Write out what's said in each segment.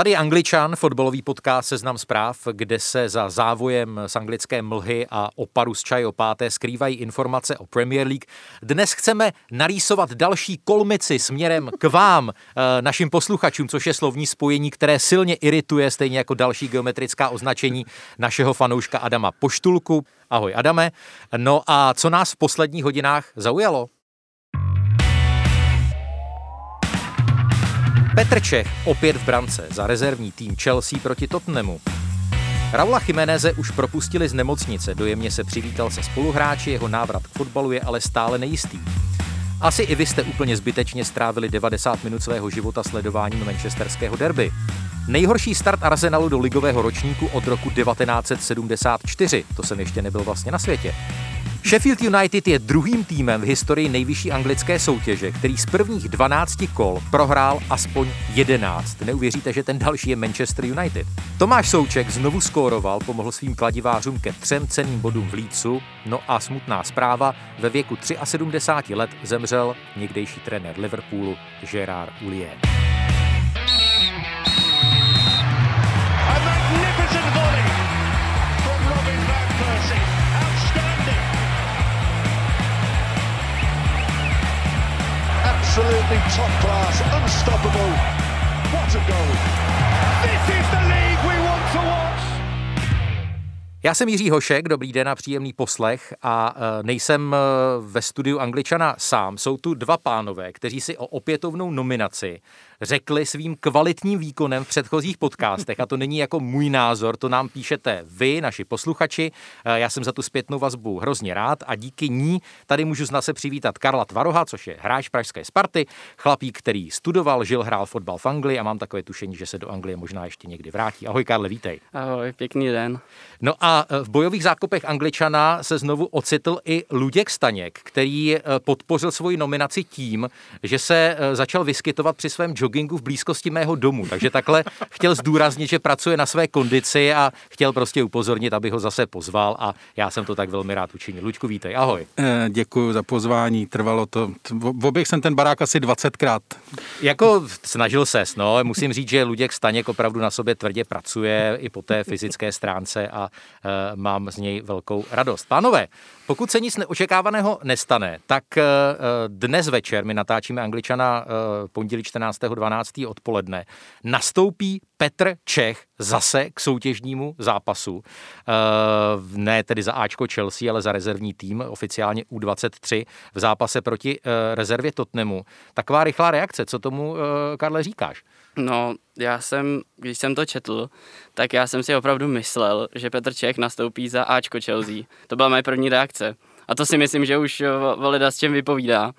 Tady je Angličan, fotbalový podcast Seznam zpráv, kde se za závojem z anglické mlhy a oparu z čaj opáté skrývají informace o Premier League. Dnes chceme narýsovat další kolmici směrem k vám, eh, našim posluchačům, což je slovní spojení, které silně irituje, stejně jako další geometrická označení našeho fanouška Adama Poštulku. Ahoj Adame. No a co nás v posledních hodinách zaujalo? Petr Čech opět v brance za rezervní tým Chelsea proti Tottenhamu. Raula Chimeneze už propustili z nemocnice, dojemně se přivítal se spoluhráči, jeho návrat k fotbalu je ale stále nejistý. Asi i vy jste úplně zbytečně strávili 90 minut svého života sledováním manchesterského derby. Nejhorší start Arsenalu do ligového ročníku od roku 1974, to jsem ještě nebyl vlastně na světě. Sheffield United je druhým týmem v historii nejvyšší anglické soutěže, který z prvních 12 kol prohrál aspoň 11. Neuvěříte, že ten další je Manchester United. Tomáš Souček znovu skóroval, pomohl svým kladivářům ke třem ceným bodům v Lícu, no a smutná zpráva, ve věku 73 let zemřel někdejší trenér Liverpoolu Gerard Ulier. Absolutely top class, unstoppable. What a goal! This is the league we want to watch. Já jsem Jiří Hošek, dobrý den a příjemný poslech a e, nejsem e, ve studiu Angličana sám. Jsou tu dva pánové, kteří si o opětovnou nominaci řekli svým kvalitním výkonem v předchozích podcastech. A to není jako můj názor, to nám píšete vy, naši posluchači. Eh, já jsem za tu zpětnou vazbu hrozně rád a díky ní tady můžu zase přivítat Karla Tvaroha, což je hráč pražské Sparty, chlapík, který studoval, žil, hrál fotbal v Anglii a mám takové tušení, že se do Anglie možná ještě někdy vrátí. Ahoj Karle, vítej. Ahoj, pěkný den. No a eh, v bojových zákopech Angličana se znovu ocitl i Luděk Staněk, který eh, podpořil svoji nominaci tím, že se začal vyskytovat při svém joggingu v blízkosti mého domu. Takže takhle chtěl zdůraznit, že pracuje na své kondici a chtěl prostě upozornit, aby ho zase pozval a já jsem to tak velmi rád učinil. Lučku, vítej, ahoj. Eh, děkuji za pozvání, trvalo to, v oběh jsem ten barák asi 20krát. Jako snažil ses, no, musím říct, že Luděk Staněk opravdu na sobě tvrdě pracuje i po té fyzické stránce a e, mám z něj velkou radost. Pánové, pokud se nic neočekávaného nestane, tak e, dnes večer, my natáčíme Angličana e, pondělí 14.12. odpoledne, nastoupí Petr Čech zase k soutěžnímu zápasu. Ne tedy za Ačko Chelsea, ale za rezervní tým, oficiálně U23 v zápase proti rezervě Tottenhamu. Taková rychlá reakce, co tomu, Karle, říkáš? No, já jsem, když jsem to četl, tak já jsem si opravdu myslel, že Petr Čech nastoupí za Ačko Chelsea. To byla moje první reakce. A to si myslím, že už Valida s čem vypovídá.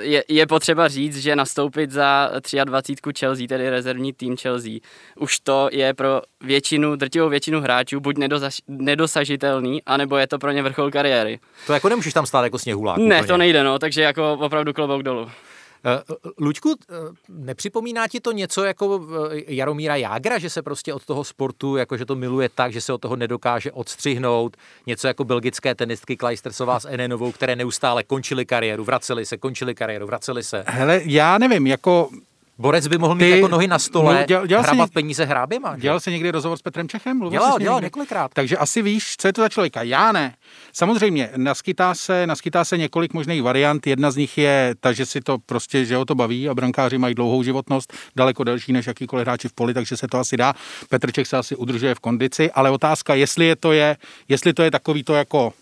Je, je potřeba říct, že nastoupit za 23 Chelsea, tedy rezervní tým Chelsea, už to je pro většinu, drtivou většinu hráčů buď nedosaž, nedosažitelný, anebo je to pro ně vrchol kariéry. To jako nemůžeš tam stát jako sněhulák. Ne, úplně. to nejde, no, takže jako opravdu klobouk dolů. Eh, Luďku, eh, nepřipomíná ti to něco jako eh, Jaromíra Jágra, že se prostě od toho sportu, jako že to miluje tak, že se od toho nedokáže odstřihnout, něco jako belgické tenistky Kleistersová s Enenovou, které neustále končily kariéru, vraceli se, končili kariéru, vraceli se. Hele, já nevím, jako Borec by mohl mít ty, jako nohy na stole, děl, dělal hrabat jsi, peníze hráběma. Dělal jsi někdy rozhovor s Petrem Čechem? Mluvil dělal, dělal několikrát. Takže asi víš, co je to za člověka. Já ne. Samozřejmě, naskytá se, naskytá se několik možných variant. Jedna z nich je ta, že si to prostě, že ho to baví a brankáři mají dlouhou životnost, daleko delší než jakýkoliv hráči v poli, takže se to asi dá. Petr Čech se asi udržuje v kondici, ale otázka, jestli je to je, jestli to je takový to jako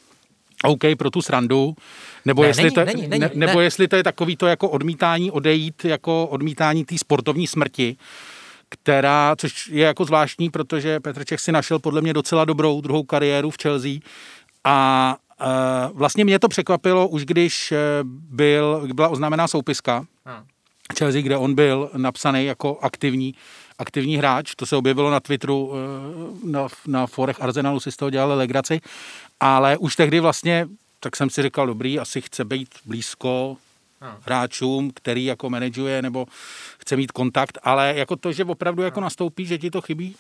OK pro tu srandu, nebo, ne, jestli, není, to, není, není, ne, nebo ne. jestli to je takový to jako odmítání odejít, jako odmítání té sportovní smrti, která, což je jako zvláštní, protože Petr Čech si našel podle mě docela dobrou druhou kariéru v Chelsea a uh, vlastně mě to překvapilo už když e, byl, byla oznámená soupiska hmm. Chelsea, kde on byl napsaný jako aktivní aktivní hráč, to se objevilo na Twitteru, eh, na, na forech Arsenalu si z toho dělali legraci, ale už tehdy vlastně, tak jsem si říkal, dobrý, asi chce být blízko hráčům, který jako manažuje nebo chce mít kontakt, ale jako to, že opravdu jako nastoupí, že ti to chybí,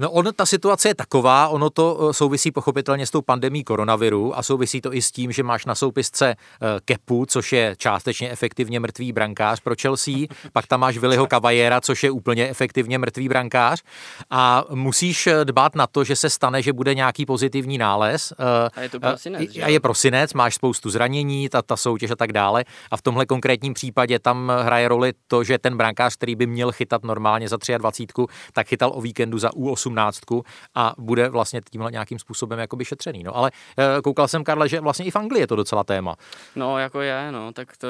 No on, ta situace je taková, ono to eh, souvisí pochopitelně s tou pandemí koronaviru a souvisí to i s tím, že máš na soupisce eh, Kepu, což je částečně efektivně mrtvý brankář pro Chelsea, pak tam máš Viliho Cavallera, což je úplně efektivně mrtvý brankář. A musíš eh, dbát na to, že se stane, že bude nějaký pozitivní nález. A je to prosinec, A je prosinec, máš spoustu zranění, ta, ta soutěž a tak dále. A v tomhle konkrétním případě tam hraje roli to, že ten brankář, který by měl chytat normálně za 23, tak chytal o víkendu za U8 18 a bude vlastně tímhle nějakým způsobem jakoby šetřený. No ale eh, koukal jsem, Karle, že vlastně i v Anglii je to docela téma. No, jako je, no, tak to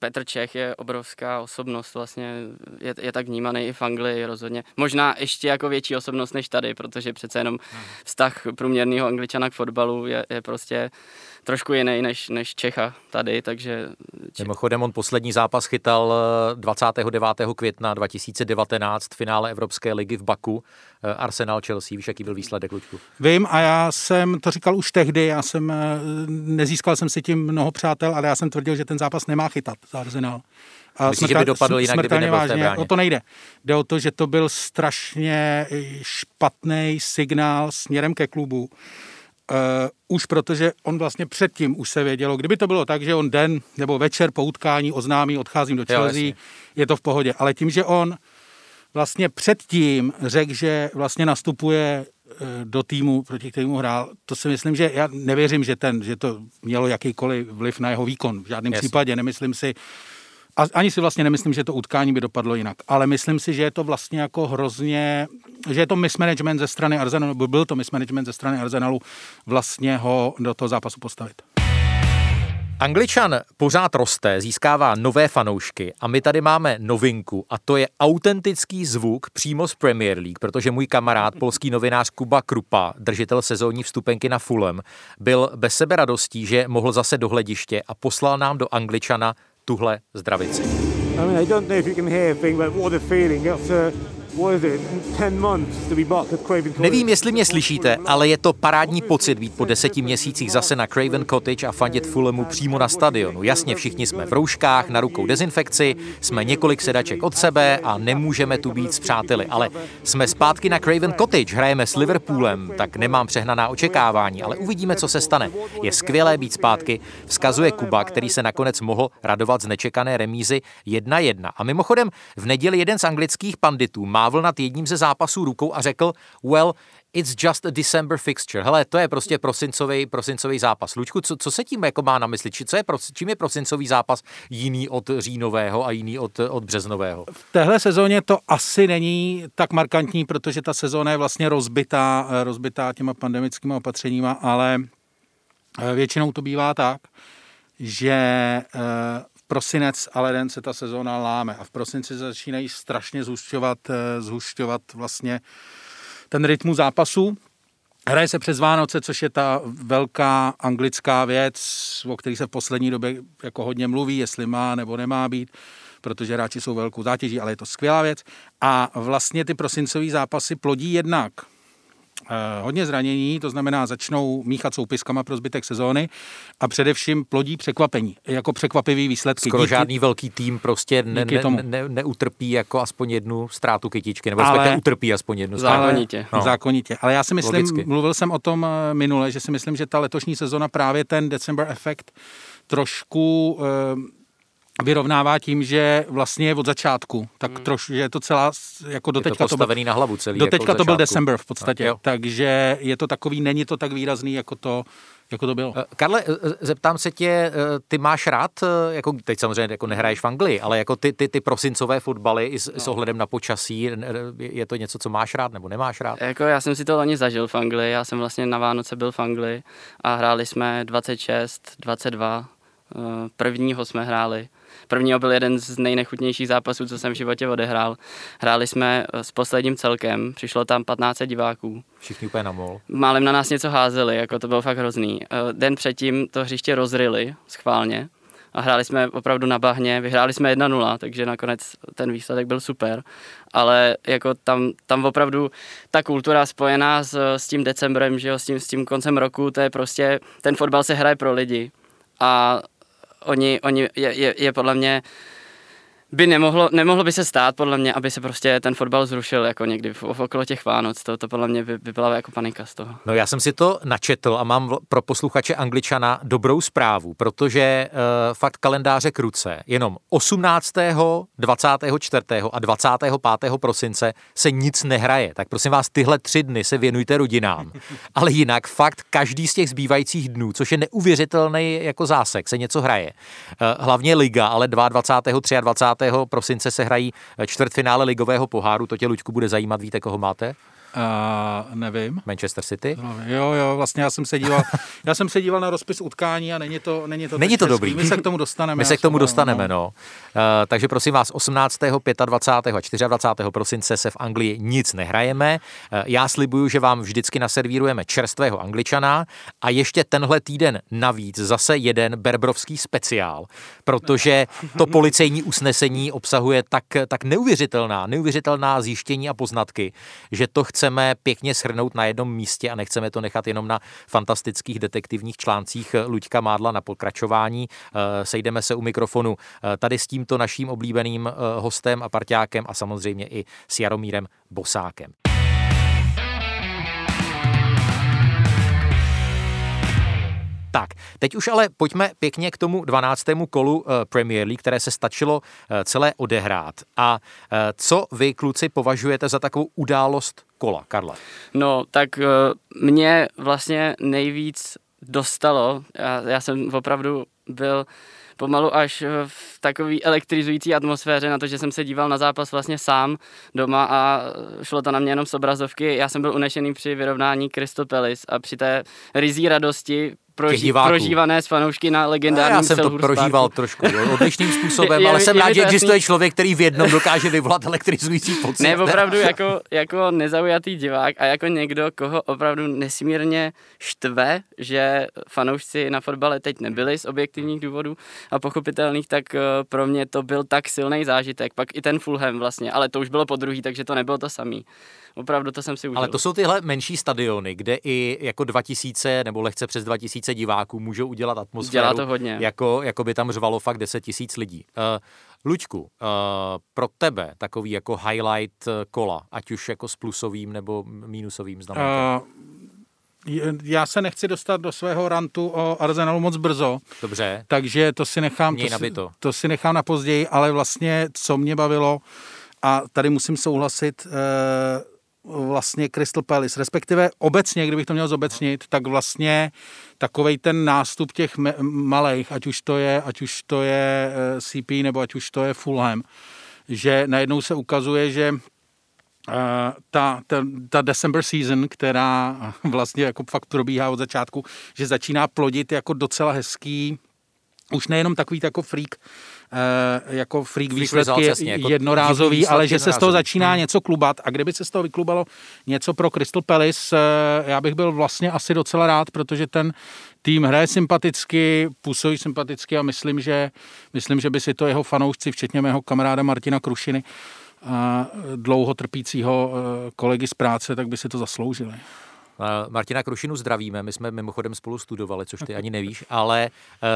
Petr Čech je obrovská osobnost, vlastně je, je tak vnímaný i v Anglii rozhodně. Možná ještě jako větší osobnost než tady, protože přece jenom vztah průměrného angličana k fotbalu je, je prostě trošku jiný než, než Čecha tady, takže... Mimochodem on poslední zápas chytal 29. Eh, května 2019 v finále Evropské ligy v Baku. Eh, Arsenal Chelsea, víš, jaký byl výsledek, Lučku? Vím a já jsem to říkal už tehdy, já jsem, eh, nezískal jsem si tím mnoho přátel, ale já jsem tvrdil, že ten zápas nemá chytat Arsenal. A Myslíš, že by dopadl jinak, kdyby nebyl vážně, o to nejde. Jde o to, že to byl strašně špatný signál směrem ke klubu Uh, už protože on vlastně předtím už se vědělo, kdyby to bylo tak, že on den nebo večer po utkání oznámí, odcházím do Chelsea, je to v pohodě. Ale tím, že on vlastně předtím řekl, že vlastně nastupuje do týmu, proti kterému hrál, to si myslím, že já nevěřím, že, ten, že to mělo jakýkoliv vliv na jeho výkon. V žádném Jasně. případě. Nemyslím si, a ani si vlastně nemyslím, že to utkání by dopadlo jinak, ale myslím si, že je to vlastně jako hrozně, že je to mismanagement ze strany Arsenalu, byl to mismanagement ze strany Arsenalu vlastně ho do toho zápasu postavit. Angličan pořád roste, získává nové fanoušky a my tady máme novinku a to je autentický zvuk přímo z Premier League, protože můj kamarád, polský novinář Kuba Krupa, držitel sezónní vstupenky na Fulham, byl bez sebe radostí, že mohl zase do hlediště a poslal nám do Angličana tuhle zdravici. I mean, I don't know if you can hear thing, but what a feeling after Nevím, jestli mě slyšíte, ale je to parádní pocit být po deseti měsících zase na Craven Cottage a fandit Fulhamu přímo na stadionu. Jasně, všichni jsme v rouškách, na rukou dezinfekci, jsme několik sedaček od sebe a nemůžeme tu být s přáteli, ale jsme zpátky na Craven Cottage, hrajeme s Liverpoolem, tak nemám přehnaná očekávání, ale uvidíme, co se stane. Je skvělé být zpátky, vzkazuje Kuba, který se nakonec mohl radovat z nečekané remízy 1-1. A mimochodem, v neděli jeden z anglických panditů mávl nad jedním ze zápasů rukou a řekl, well, it's just a December fixture. Hele, to je prostě prosincový, prosincový zápas. Lučku, co, co se tím jako má na mysli? Či, co je, čím je prosincový zápas jiný od říjnového a jiný od, od březnového? V téhle sezóně to asi není tak markantní, protože ta sezóna je vlastně rozbitá, rozbitá těma pandemickými opatřeníma, ale eh, většinou to bývá tak, že eh, prosinec a leden se ta sezóna láme a v prosinci začínají strašně zhušťovat, eh, zhušťovat vlastně ten rytmus zápasu. Hraje se přes Vánoce, což je ta velká anglická věc, o které se v poslední době jako hodně mluví, jestli má nebo nemá být, protože hráči jsou velkou zátěží, ale je to skvělá věc. A vlastně ty prosincové zápasy plodí jednak hodně zranění, to znamená začnou míchat soupiskama pro zbytek sezóny a především plodí překvapení, jako překvapivý výsledky. Skoro díky, žádný velký tým prostě ne, ne, ne, neutrpí jako aspoň jednu ztrátu kytičky, nebo ale, utrpí aspoň jednu ztrátu. Zákonitě. No. Zákonitě. Ale já si myslím, Logicky. mluvil jsem o tom eh, minule, že si myslím, že ta letošní sezona právě ten December efekt trošku eh, vyrovnává tím, že vlastně je od začátku, tak hmm. trošku, že je to celá, jako doteďka je to, to byl, na hlavu celý. Doteďka jako to byl December v podstatě, no, takže je to takový, není to tak výrazný, jako to, jako to bylo. Eh, Karle, eh, eh, zeptám se tě, ty máš rád, jako teď samozřejmě jako nehraješ v Anglii, ale jako ty, ty, ty prosincové fotbaly i s, no. s ohledem na počasí, je to něco, co máš rád nebo nemáš rád? Jako já jsem si to loni zažil v Anglii, já jsem vlastně na Vánoce byl v Anglii a hráli jsme 26, 22, prvního jsme hráli Prvního byl jeden z nejnechutnějších zápasů, co jsem v životě odehrál. Hráli jsme eh, s posledním celkem, přišlo tam 15 diváků. Všichni úplně na mol. Málem na nás něco házeli, jako to bylo fakt hrozný. Eh, den předtím to hřiště rozryli schválně a hráli jsme opravdu na bahně, vyhráli jsme 1-0, takže nakonec ten výsledek byl super, ale jako tam, tam opravdu ta kultura spojená s, s tím decembrem, že jo, s tím, s tím koncem roku, to je prostě, ten fotbal se hraje pro lidi a oni, oni je, je, je podle mě by nemohlo, nemohlo by se stát, podle mě, aby se prostě ten fotbal zrušil jako někdy v, v okolo těch Vánoc. To, to podle mě by, by byla jako panika z toho. No já jsem si to načetl a mám pro posluchače Angličana dobrou zprávu, protože uh, fakt kalendáře kruce, jenom 18., 24. a 25. prosince se nic nehraje. Tak prosím vás, tyhle tři dny se věnujte rodinám. Ale jinak fakt každý z těch zbývajících dnů, což je neuvěřitelný jako zásek, se něco hraje. Uh, hlavně liga, ale 22. 23 prosince se hrají čtvrtfinále ligového poháru. To tě, Luďku, bude zajímat. Víte, koho máte? Uh, nevím. Manchester City? Jo, jo, vlastně já jsem se díval, já jsem se díval na rozpis utkání a není to Není to, není to dobrý. My se k tomu dostaneme. My se k tomu dostaneme, no. no. Uh, takže prosím vás, 18., 25. a 24. prosince se v Anglii nic nehrajeme. Uh, já slibuju, že vám vždycky naservírujeme čerstvého angličana a ještě tenhle týden navíc zase jeden berbrovský speciál, protože to policejní usnesení obsahuje tak, tak neuvěřitelná, neuvěřitelná zjištění a poznatky, že to chce chceme pěkně shrnout na jednom místě a nechceme to nechat jenom na fantastických detektivních článcích Luďka Mádla na pokračování. Eh, sejdeme se u mikrofonu eh, tady s tímto naším oblíbeným eh, hostem a parťákem a samozřejmě i s Jaromírem Bosákem. Tak, teď už ale pojďme pěkně k tomu 12. kolu eh, Premier League, které se stačilo eh, celé odehrát. A eh, co vy, kluci, považujete za takovou událost kola, Karla? No, tak mě vlastně nejvíc dostalo, já, já jsem opravdu byl pomalu až v takové elektrizující atmosféře na to, že jsem se díval na zápas vlastně sám doma a šlo to na mě jenom z obrazovky. Já jsem byl unešený při vyrovnání Palace a při té rizí radosti proži, prožívané s fanoušky na legendárním Já jsem to prožíval Parku. trošku odlišným způsobem, je, ale je, jsem je rád, že existuje člověk, který v jednom dokáže vyvolat elektrizující pocit. Ne, opravdu jako, jako nezaujatý divák a jako někdo, koho opravdu nesmírně štve, že fanoušci na fotbale teď nebyli z objektivních důvodů a pochopitelných, tak eh, pro mě to byl tak silný zážitek. Pak i ten Fulham vlastně, ale to už bylo po druhý, takže to nebylo to samý opravdu to jsem si užil. Ale to jsou tyhle menší stadiony, kde i jako 2000 nebo lehce přes 2000 diváků můžou udělat atmosféru. Dělá to hodně. Jako, jako by tam řvalo fakt 10 tisíc lidí. Uh, Luďku, uh, pro tebe takový jako highlight eh, kola, ať už jako s plusovým nebo mínusovým znamenkem? Uh, já se nechci dostat do svého rantu o Arsenalu moc brzo. Dobře. Takže to si nechám, to si, to si nechám na později, ale vlastně co mě bavilo, a tady musím souhlasit, vlastně Crystal Palace, respektive obecně, kdybych to měl zobecnit, tak vlastně takovej ten nástup těch malých, ať už to je, ať už to je eh, CP nebo ať už to je Fulham, že najednou se ukazuje, že Uh, ta, ta, ta December season, která vlastně jako fakt probíhá od začátku, že začíná plodit jako docela hezký, už nejenom takový jako freak, jako freak, výsledky jasně, jako jednorázový, výsledky ale že se z toho začíná hmm. něco klubat a kdyby se z toho vyklubalo něco pro Crystal Palace, uh, já bych byl vlastně asi docela rád, protože ten tým hraje sympaticky, působí sympaticky a myslím, že, myslím, že by si to jeho fanoušci, včetně mého kamaráda Martina Krušiny, a dlouho trpícího eh, kolegy z práce, tak by si to zasloužili. Martina Krušinu zdravíme, my jsme mimochodem spolu studovali, což ty ani nevíš, ale eh,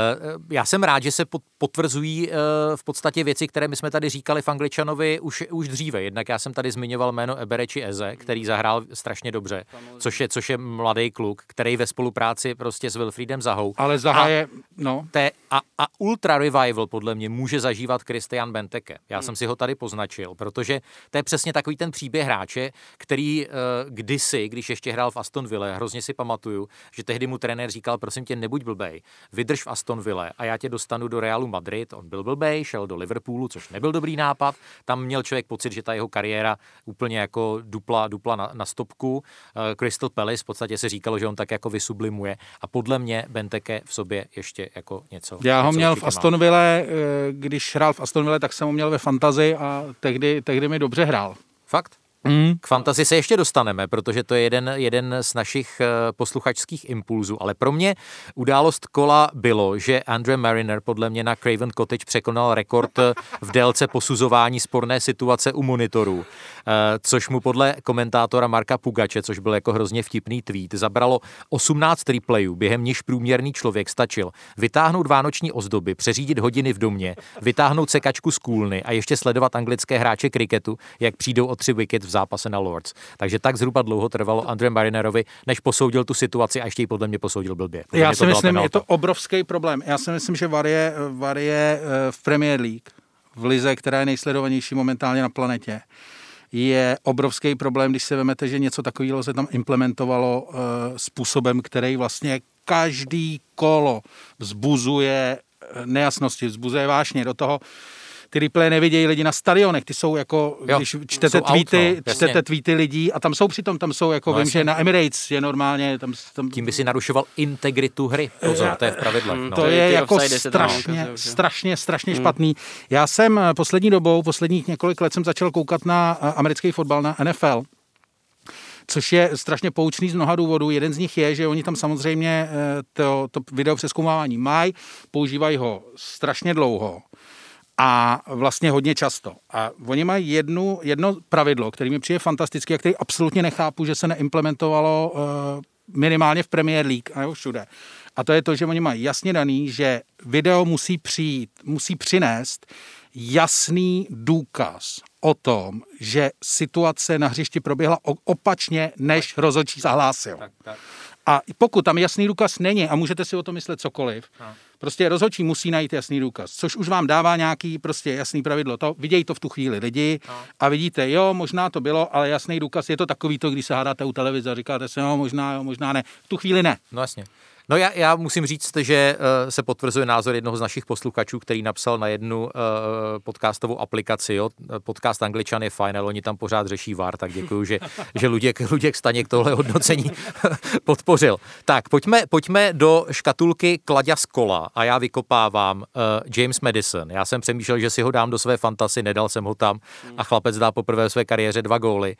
já jsem rád, že se potvrzují eh, v podstatě věci, které my jsme tady říkali v Angličanovi už, už dříve. Jednak já jsem tady zmiňoval jméno Ebereči Eze, který zahrál strašně dobře, což je, což je mladý kluk, který ve spolupráci prostě s Wilfriedem Zahou. Ale Zaha je, no. Te, a, a ultra revival podle mě může zažívat Christian Benteke. Já hmm. jsem si ho tady poznačil, protože to je přesně takový ten příběh hráče, který uh, kdysi, když ještě hrál v Aston Villa, hrozně si pamatuju, že tehdy mu trenér říkal, prosím tě, nebuď blbej, vydrž v Aston Villa a já tě dostanu do Realu Madrid. On byl blbej, šel do Liverpoolu, což nebyl dobrý nápad. Tam měl člověk pocit, že ta jeho kariéra úplně jako dupla, dupla na, na stopku. Uh, Crystal Palace v podstatě se říkalo, že on tak jako vysublimuje a podle mě Benteke v sobě ještě jako něco. Já ho měl v Aston Villa, eh, když hrál v Aston Villa, tak jsem ho měl ve fantazi a tehdy, tehdy mi dobře hrál. Fakt? Mm. K fantazii se ještě dostaneme, protože to je jeden, jeden z našich eh, posluchačských impulzů, ale pro mě událost kola bylo, že Andre Mariner podle mě na Craven Cottage překonal rekord eh, v délce posuzování sporné situace u monitorů, eh, což mu podle komentátora Marka Pugače, což byl jako hrozně vtipný tweet, zabralo 18 replayů, během níž průměrný člověk stačil vytáhnout vánoční ozdoby, přeřídit hodiny v domě, vytáhnout sekačku z kůlny a ještě sledovat anglické hráče kriketu, jak přijdou o tři wicket v zápase na Lords. Takže tak zhruba dlouho trvalo Andre Marinerovi, než posoudil tu situaci a ještě ji podle mě posoudil blbě. Podle Já si myslím, je penalta. to obrovský problém. Já si myslím, že VAR je, VAR je eh, v Premier League, v lize, která je nejsledovanější momentálně na planetě, je obrovský problém, když se vezmete, že něco takového se tam implementovalo uh, způsobem, který vlastně každý kolo vzbuzuje eh, nejasnosti, vzbuzuje vášně do toho, ty replay nevidějí lidi na stadionech, ty jsou jako, Jo, když čtete jsou out, tweety, no, jasně. čtete tweety lidí a tam jsou přitom, tam jsou jako, No, no, vím, jasně. že na Emirates je normálně, tam, tam Tím by si narušoval integritu hry. Pozor, to je v pravidlech. No. to je ty jako strašně, strašně, strašně špatný. Já jsem eh, poslední dobou, posledních několik let jsem začal koukat na eh, americký fotbal, na NFL, což je strašně poučný z mnoha důvodů. Jeden z nich je, že oni tam samozřejmě eh, to, to video přeskoumávání mají, používají ho strašně dlouho a vlastně hodně často. A oni mají jednu, jedno pravidlo, který mi přijde fantasticky a který absolutně nechápu, že se neimplementovalo uh, minimálně v Premier League a jo, všude. A to je to, že oni mají jasně daný, že video musí přijít, musí přinést jasný důkaz o tom, že situace na hřišti proběhla opačně, než rozhodčí zahlásil. A pokud tam jasný důkaz není, a můžete si o tom myslet cokoliv, prostě rozhodčí musí najít jasný důkaz, což už vám dává nějaký prostě jasný pravidlo. To, vidějí to v tu chvíli lidi a vidíte, jo, možná to bylo, ale jasný důkaz je to takový to, když se hádáte u televize a říkáte si, no, možná, jo, možná ne. V tu chvíli ne. No jasně. No já, já musím říct, že uh, se potvrzuje názor jednoho z našich posluchačů, který napsal na jednu uh, podcastovou aplikaci. Jo? Podcast Angličan je fajn, ale oni tam pořád řeší VAR, tak děkuji, že, že Luděk, Luděk Staněk tohle hodnocení podpořil. Tak, pojďme, pojďme do škatulky Klaďa z kola a já vykopávám uh, James Madison. Já jsem přemýšlel, že si ho dám do své fantasy, nedal jsem ho tam a chlapec dá poprvé v své kariéře dva góly.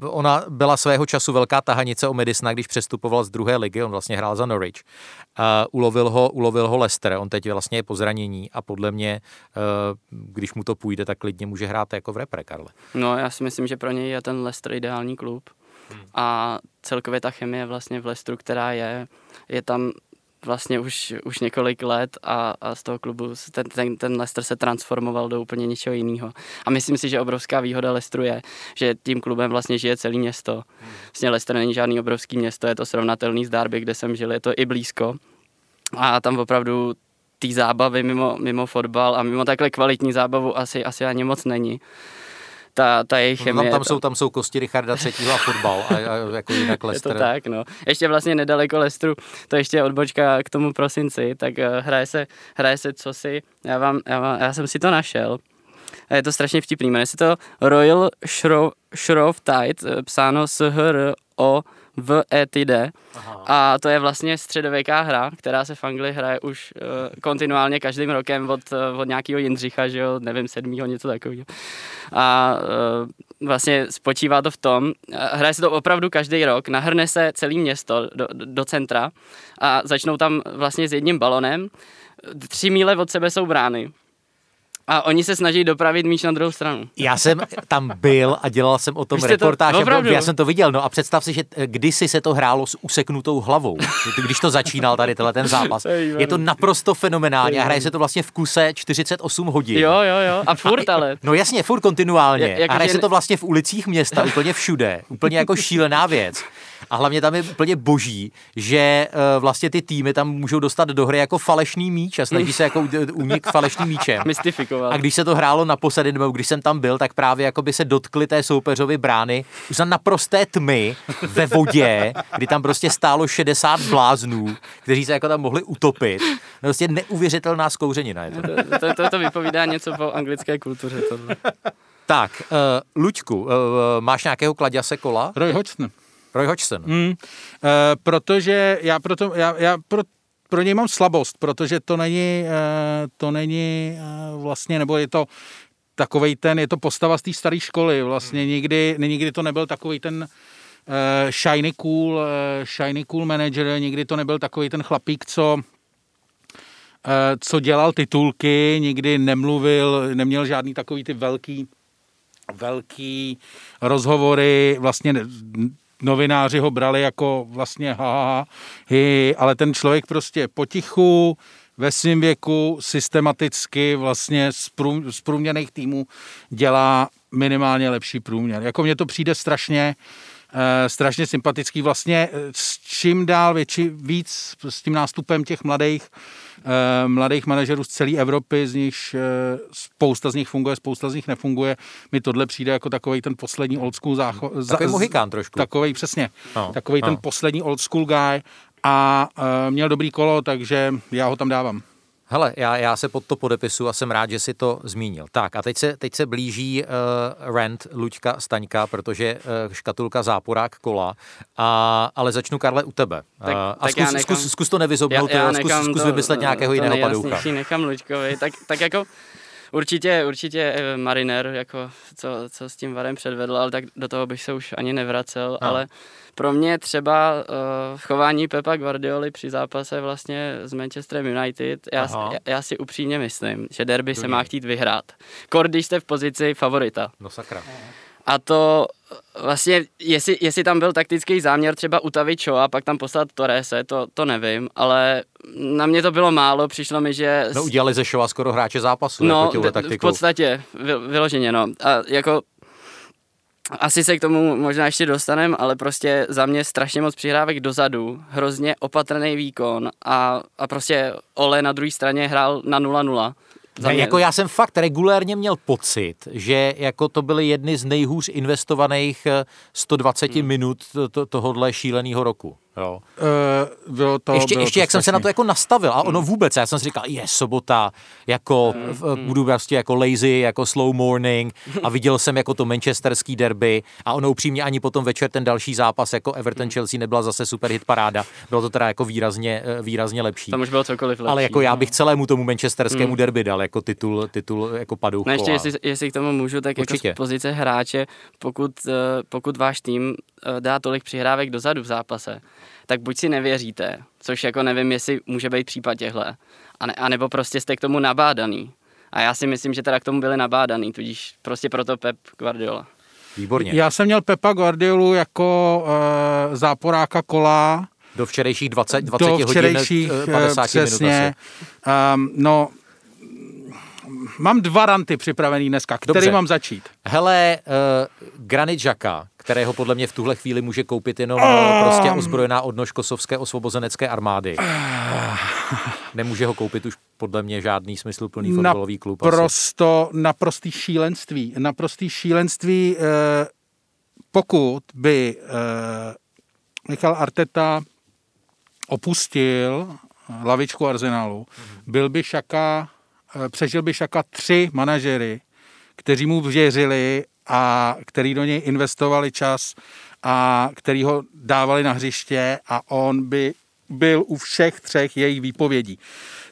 Ona byla svého času velká tahanice o Madisona, když přestupoval z druhé ligy, on vlastně hrál za Norwich. Uh, ulovil, ho, ulovil ho Leicester, on teď vlastně je po zranění a podle mě, uh, když mu to půjde, tak klidně může hrát jako v repre, Karle. No, já si myslím, že pro něj je ten Leicester ideální klub. A celkově ta chemie vlastně v Leicesteru, která je, je tam vlastně už, už několik let a, a z toho klubu ten, ten, ten Leicester se transformoval do úplně něčeho jiného. A myslím si, že obrovská výhoda Leicesteru je, že tím klubem vlastně žije celé město. Vlastně Leicester není žádný obrovský město, je to srovnatelný s Derby, kde jsem žil, je to i blízko. A tam opravdu té zábavy mimo, mimo fotbal a mimo takhle kvalitní zábavu asi, asi ani moc není. Ta, ta jejich No, chemie... tam, tam, je jsou, tam jsou kosti Richarda třetího a fotbal a, a jako jinak je to tak, no. Ještě vlastně nedaleko Lestru, to ještě je odbočka k tomu prosinci, tak uh, hraje se, hraje se cosi, já, vám, já, vám, já jsem si to našel. A je to strašně vtipný, jmenuje se to Royal Shrove, Shrove Tide, eh, psáno s H o v ETD. A to je vlastně středověká hra, která se v Anglii hraje už uh, kontinuálně každým rokem od, uh, od nějakého Jindřicha, že jo, nevím, sedmýho, něco takového. A uh, vlastně spočívá to v tom, uh, hraje se to opravdu každý rok, nahrne se celé město do, do, do centra a začnou tam vlastně s jedním balonem. Tři míle od sebe jsou brány. A oni se snaží dopravit míč na druhou stranu. Já jsem tam byl a dělal jsem o tom Vy to- reportáž. opravdu? já jsem to viděl. No a představ si, že eh, kdysi se to hrálo s useknutou hlavou. Když to začínal tady tenhle ten zápas. Je to naprosto fenomenální a hraje se to vlastně v kuse 48 hodin. Jo, jo, jo. A furt ale. No jasně, furt kontinuálně. Jak- a hraje že se to vlastně v ulicích města, úplně všude. Úplně jako šílená věc. A hlavně tam je úplně boží, že uh, vlastně ty týmy tam můžou dostat do hry jako falešný míč a snaží se jako unik falešný míčem. A když se to hrálo naposledy, nebo když jsem tam byl, tak právě jako by se dotkli té soupeřovy brány už za naprosté tmy ve vodě, kdy tam prostě stálo 60 bláznů, kteří se jako tam mohli utopit. No prostě neuvěřitelná zkouřenina je to. To, to, to, to vypovídá něco o anglické kultuře. Tohle. Tak, uh, Luďku, uh, máš nějakého kladěse kola? Roy Hodgson. Roy Hodgson. Hmm. Uh, protože já, proto, já, já pro, pro něj mám slabost, protože to není, uh, to není uh, vlastně, nebo je to takovej ten, je to postava z té staré školy, vlastně nikdy, nikdy to nebyl takový ten uh, shiny cool, shiny cool manager, nikdy to nebyl takový ten chlapík, co co dělal titulky, nikdy nemluvil, neměl žádný takový ty velký velký rozhovory, vlastně novináři ho brali jako vlastně ha, ha, hi, ale ten člověk prostě potichu, ve svém věku systematicky vlastně z, prů, z průměrných týmů dělá minimálně lepší průměr. Jako mně to přijde strašně, eh, strašně sympatický. Vlastně eh, s čím dál větší, víc s tím nástupem těch mladých Eh, mladých manažerů z celé Evropy, z nich eh, spousta z nich funguje, spousta z nich nefunguje. Mi tohle přijde jako takový ten poslední old school záchod. Takový mohikán trošku. Takový přesně. No, takový no. ten poslední old school guy a měl dobrý kolo, takže já ho tam dávám. Hele, já, já se pod to podepisu a jsem rád, že si to zmínil. Tak a teď se, teď se blíží uh, rent Luďka Staňka, protože uh, škatulka záporák kola, a, ale začnu, Karle, u tebe. Tak, uh, a tak zkus, nechám, zkus, zkus to nevyzobnout, já, já zkus, zkus vymyslet nějakého jiného padoucha. nechám Luďkovi, tak, tak jako Určitě, určitě marinér, jako co, co s tím varem předvedl, ale tak do toho bych se už ani nevracel, no. ale pro mě třeba uh, chování Pepa Guardioli při zápase vlastně s Manchesterem United, já, já, já si upřímně myslím, že derby Druhý. se má chtít vyhrát. Kor, když jste v pozici favorita. No sakra. A to vlastně, jestli, jestli tam byl taktický záměr třeba utavit čo a pak tam poslat Torrese, to, to nevím, ale na mě to bylo málo, přišlo mi, že... No udělali ze Showa skoro hráče zápasu, no, jako v podstatě, vyloženě, no. A jako asi se k tomu možná ještě dostaneme, ale prostě za mě strašně moc přihrávek dozadu, hrozně opatrný výkon a, a prostě Ole na druhé straně hrál na 0-0. Ne, jako já jsem fakt regulérně měl pocit, že jako to byly jedny z nejhůř investovaných 120 hmm. minut tohohle šíleného roku. Jo. Uh, bylo to, ještě, bylo ještě to jak jsem se na to jako nastavil a ono hmm. vůbec, já jsem si říkal, je sobota, jako mm. budu prostě jako lazy, jako slow morning a viděl jsem jako to manchesterský derby a ono upřímně ani potom večer ten další zápas jako Everton Chelsea nebyla zase super hit paráda, bylo to teda jako výrazně, eh, výrazně lepší. Tam už bylo cokoliv lepší. Ale jako já no. bych celému tomu manchesterskému mm. derby dal jako titul, titul jako padouchu. No ještě, jestli, jestli, k tomu můžu, tak Určitě. jako z pozice hráče, pokud, pokud váš tým dá tolik přihrávek dozadu v zápase, tak buď si nevěříte, což jako nevím, jestli může být případ těhle, a nebo prostě jste k tomu nabádaný. A já si myslím, že teda k tomu byli nabádaný, tudíž prostě proto Pep Guardiola. Výborně. Já jsem měl Pepa Guardiolu jako uh, záporáka kola. Do včerejších 20, 20 do včerejších, hodin, 50 přesně. minut asi. Um, no, mám dva ranty připravený dneska, který Dobře. mám začít? Hele, uh, Granit Žaka, kterého podle mě v tuhle chvíli může koupit jenom um, prostě ozbrojená odnož kosovské osvobozenecké armády. Nemůže ho koupit už podle mě žádný smysluplný fotbalový klub. Naprosto, naprostý šílenství. Naprostý šílenství, uh, pokud by uh, Michal Arteta opustil lavičku Arsenalu, byl by Šaka přežil by Šaka tři manažery, kteří mu věřili a který do něj investovali čas a který ho dávali na hřiště a on by byl u všech třech jejich výpovědí.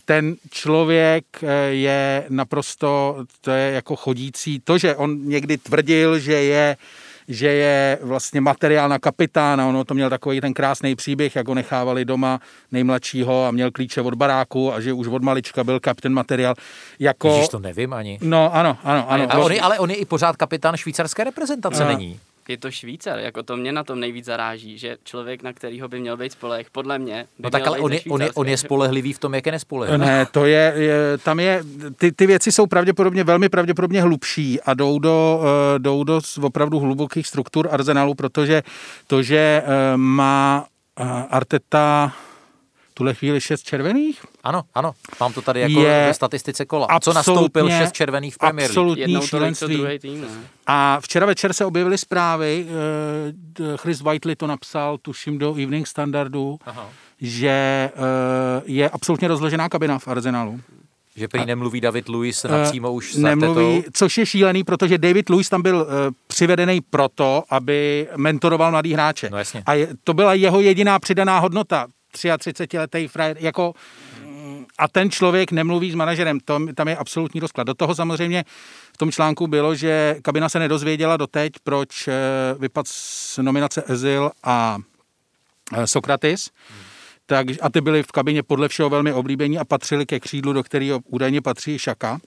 Ten člověk eh, je naprosto, to je jako chodící, to, že on někdy tvrdil, že je že je vlastně materiál na kapitána. Ono to měl takový ten krásný příběh, jak ho nechávali doma nejmladšího a měl klíče od baráku a že už od malička byl kapitán materiál. Jako... Ježiš, to nevím ani. No, ano, ano, ano. Ale on, je, ale on je i pořád kapitán švýcarské reprezentace, a... není? Je to Švýcar, jako to mě na tom nejvíc zaráží, že člověk, na kterýho by měl být spoleh, podle mě. By no tak ale on je, on, je, on je spolehlivý v tom, jak je nespolehlivý. Ne, to je, je tam je, ty, ty věci jsou pravděpodobně, velmi pravděpodobně hlubší a jdou do, uh, jdou do opravdu hlubokých struktur arzenálu, protože to, že uh, má uh, Arteta tuhle chvíli šest červených? Ano, ano, mám to tady jako je ve statistice kola. A co nastoupil šest červených v Premier League? Absolutní šílenství. Tým, A včera večer se objevily zprávy, eh, Chris Whiteley to napsal, tuším do Evening Standardu, Aha. že eh, je absolutně rozložená kabina v Arsenalu. Že prý nemluví David Luiz napřímo uh, už s Nemluví, Artetou. což je šílený, protože David Luiz tam byl uh, přivedený proto, aby mentoroval mladý hráče. No jasně. A je, to byla jeho jediná přidaná hodnota. 33-letý frajer, jako a ten člověk nemluví s manažerem, tam, tam je absolutní rozklad. Do toho samozřejmě v tom článku bylo, že kabina se nedozvěděla doteď, proč eh, vypad z nominace Ezil a eh, Sokratis. Tak, a ty byli v kabině podle všeho velmi oblíbení a patřili ke křídlu, do kterého údajně patří Šaka.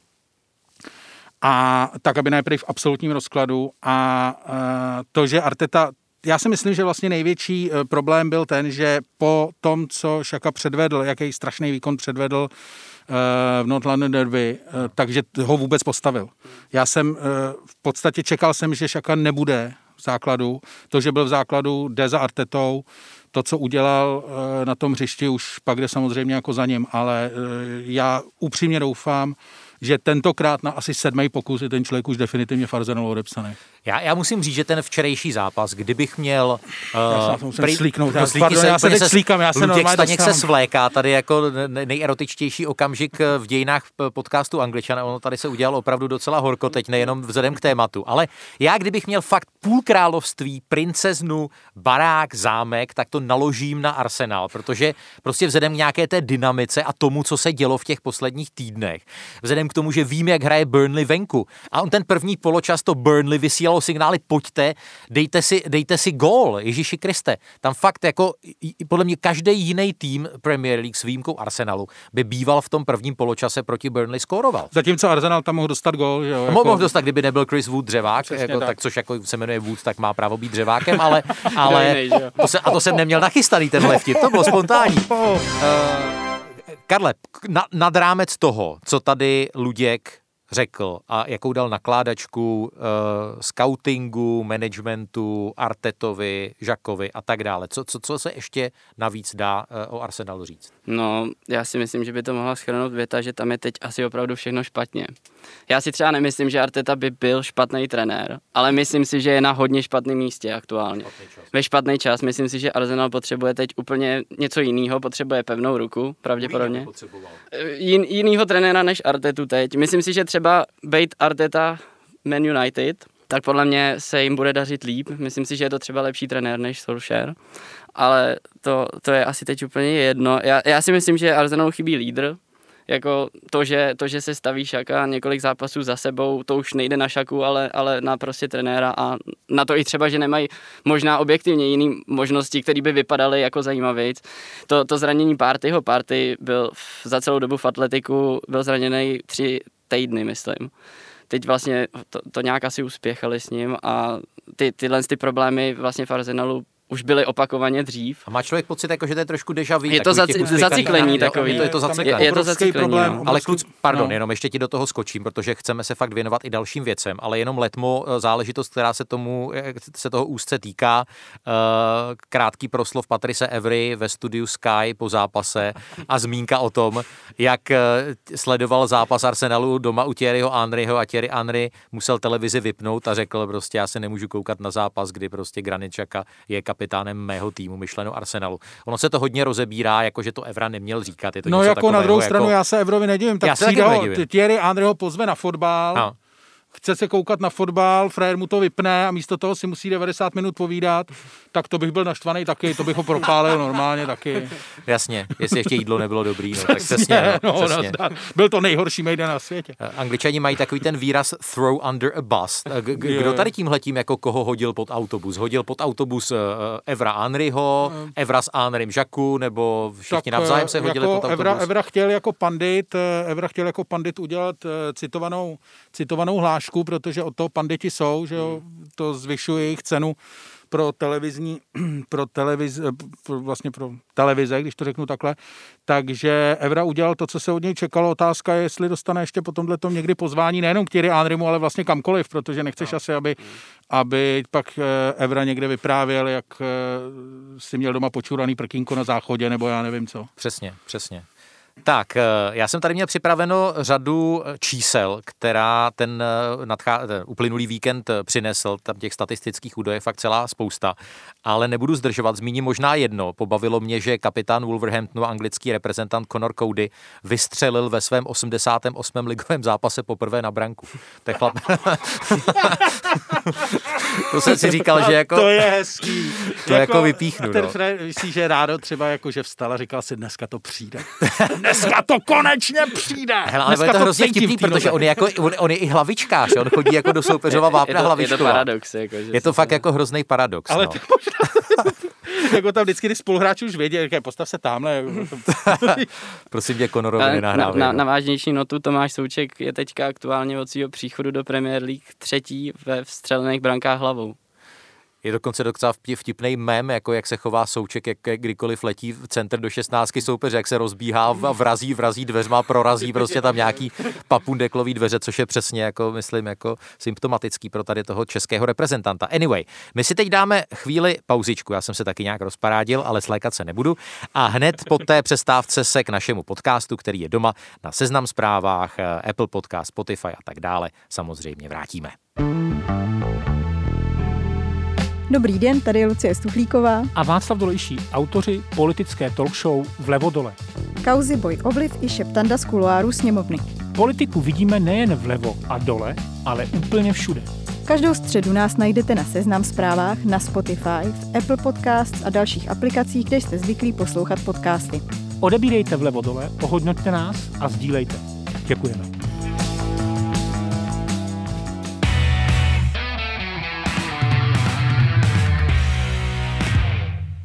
A ta kabina je prý v absolutním rozkladu a to, že Arteta já si myslím, že vlastně největší eh, problém byl ten, že po tom, co Šaka předvedl, jaký strašný výkon předvedl eh, v North London Derby, eh, takže ho vůbec postavil. Já jsem v podstatě čekal jsem, že Šaka nebude v základu. To, že byl v základu, jde za Artetou. To, co udělal na tom hřišti, už pak jde samozřejmě jako za ním, ale já upřímně doufám, že tentokrát na asi sedmý pokus je ten člověk už definitivně v Arsenalu odepsaný. Já, já musím říct, že ten včerejší zápas, kdybych měl... Uh, já se prý, slíknout, já, pardon, se, já se teď slíkám, já se normálně Staněk se svléká tady jako nejerotičtější okamžik eh, v dějinách podcastu Angličana. Ono tady se udělalo opravdu docela horko, teď nejenom vzhledem k tématu. Ale já, kdybych měl fakt půl království, princeznu, barák, zámek, tak to naložím na Arsenal, protože prostě vzhledem k nějaké té dynamice a tomu, co se dělo v těch posledních týdnech, vzhledem k tomu, že vím, jak hraje Burnley venku. A on ten první poločas to Burnley vysílal signály, pojďte, dejte si, dejte si gól, Ježíši Kriste. Tam fakt jako, podle mě každý jiný tým Premier League s výjimkou Arsenalu by býval v tom prvním poločase proti Burnley skóroval. Zatímco Arsenal tam mohl dostat gól, že jo? Jako... Mohl dostat, kdyby nebyl Chris Wood dřevák, jako, tak. tak. což jako se jmenuje Wood, tak má právo být dřevákem, ale, ale to se, a to jsem neměl nachystaný tenhle vtip, to bylo spontánní. Uh, Karle, na, nad rámec toho, co tady Luděk řekl a jakou dal nakládačku uh, scoutingu, managementu, Artetovi, Žakovi a tak dále. Co, co, co se ještě navíc dá uh, o Arsenalu říct? No, já si myslím, že by to mohla schrnout věta, že tam je teď asi opravdu všechno špatně. Já si třeba nemyslím, že Arteta by byl špatný trenér, ale myslím si, že je na hodně špatném místě aktuálně. Ve špatný čas. Myslím si, že Arsenal potřebuje teď úplně něco jiného, potřebuje pevnou ruku, pravděpodobně. Jin, jinýho trenéra než Artetu teď. Myslím si, že třeba být Arteta Man United, tak podle mě se jim bude dařit líp. Myslím si, že je to třeba lepší trenér než Solskjaer, ale to, to je asi teď úplně jedno. Já, já si myslím, že Arsenal chybí lídr, jako to, že, to, že se staví šaka několik zápasů za sebou, to už nejde na šaku, ale, ale na prostě trenéra a na to i třeba, že nemají možná objektivně jiné možnosti, které by vypadaly jako zajímavý. To, to zranění Partyho, Party byl za celou dobu v atletiku, byl zraněný tři týdny, myslím teď vlastně to, to nějak asi uspěchali s ním a ty, tyhle ty problémy vlastně v Arsenalu už byly opakovaně dřív. A má člověk pocit, jako, že to je trošku deja vu. Je to zaci- zaciklení takový. Je to, je to zaciklení. Je, je to zaciklení, problém, no. Ale kluc, pardon, no. jenom ještě ti do toho skočím, protože chceme se fakt věnovat i dalším věcem, ale jenom letmo eh, záležitost, která se tomu, eh, se toho úzce týká. Eh, krátký proslov Patrice Every ve studiu Sky po zápase a zmínka o tom, jak sledoval zápas Arsenalu doma u Thierryho Henryho a Thierry Henry musel televizi vypnout a řekl prostě, já se nemůžu koukat na zápas, kdy prostě Graničaka je kapitánem mého týmu, myšleno Arsenalu. Ono se to hodně rozebírá, jako že to Evra neměl říkat. Je to no jako na druhou jako... stranu, já se Evrovi nedivím. Tak já se nedivím. Thierry Andrej ho pozve na fotbal, no chce se koukat na fotbal, frajer mu to vypne a místo toho si musí 90 minut povídat, tak to bych byl naštvaný taky, to bych ho propálil normálně taky. Jasně, jestli ještě jídlo nebylo dobrý, no, tak přesně. No, no, přesně. Byl to nejhorší mejdan na světě. Eh, Angličani mají takový ten výraz throw under a bus. Eh, kdo tady tímhletím jako koho hodil pod autobus? Hodil pod autobus uh, Evra Anryho, Evra s Anrym Žaku, nebo všichni tak, navzájem se hodili jako pod autobus? Evra, Evra chtěl jako pandit, Evra chtěl jako pandit udělat citovanou, citovanou hlášku hlášku, protože od toho panditi jsou, že jo, to zvyšuje jejich cenu pro televizní, pro televiz, pro, vlastně pro televize, když to řeknu takhle. Takže Evra udělal to, co se od něj čekalo. Otázka je, jestli dostane ještě po tomhle tom někdy pozvání nejenom k Thierry Anrymu, ale vlastně kamkoliv, protože nechceš no. asi, aby, aby pak eh, Evra někde vyprávěl, jak eh, si měl doma počuraný prkínko na záchodě, nebo já nevím co. Přesně, přesně. Tak, eh, já jsem tady měl připraveno řadu eh, čísel, která ten, eh, nadchá, ten uplynulý víkend přinesl, tam těch statistických údajů je fakt celá spousta, ale nebudu zdržovat, zmíním možná jedno. Pobavilo mě, že kapitán Wolverhamptonu, anglický reprezentant Conor Cody, vystřelil ve svém 88. ligovém zápase poprvé na branku. To je chlap... to jsem si říkal, že jako... To je hezký. To jako, jako vypíchnu. Ten no. Fred, myslí, že rádo třeba jako, že vstal a říkal si, dneska to přijde. dneska to konečně přijde. Hele, ale dneska je to hrozně cítím vtipný, protože on je, jako, on, on je i hlavičkář, on chodí jako do soupeřova je, vápna to, je to paradox. Jako, že Je to fakt jako hrozný paradox. Ale no. ty možná, jako tam vždycky ty spoluhráči už vědí, jaké postav se tamhle. Prosím tě, Conorovi Ale na, nenahrávej. na, no. na vážnější notu Tomáš Souček je teďka aktuálně od svého příchodu do Premier League třetí ve vstřelených brankách hlavou. Je dokonce docela vtip- vtipný mem, jako jak se chová souček, jak kdykoliv letí v centr do 16 soupeře, jak se rozbíhá vrazí, vrazí dveřma, prorazí prostě tam nějaký papundeklový dveře, což je přesně jako, myslím, jako symptomatický pro tady toho českého reprezentanta. Anyway, my si teď dáme chvíli pauzičku, já jsem se taky nějak rozparádil, ale slékat se nebudu a hned po té přestávce se k našemu podcastu, který je doma na Seznam zprávách, Apple Podcast, Spotify a tak dále, samozřejmě vrátíme. Dobrý den, tady je Lucie Stuchlíková. a Václav Dolejší, autoři politické talk show Vlevo dole. Kauzy Boj Obliv i šeptanda z kuloáru sněmovny. Politiku vidíme nejen vlevo a dole, ale úplně všude. Každou středu nás najdete na Seznam zprávách, na Spotify, v Apple Podcasts a dalších aplikacích, kde jste zvyklí poslouchat podcasty. Odebírejte vlevo dole, ohodnoťte nás a sdílejte. Děkujeme.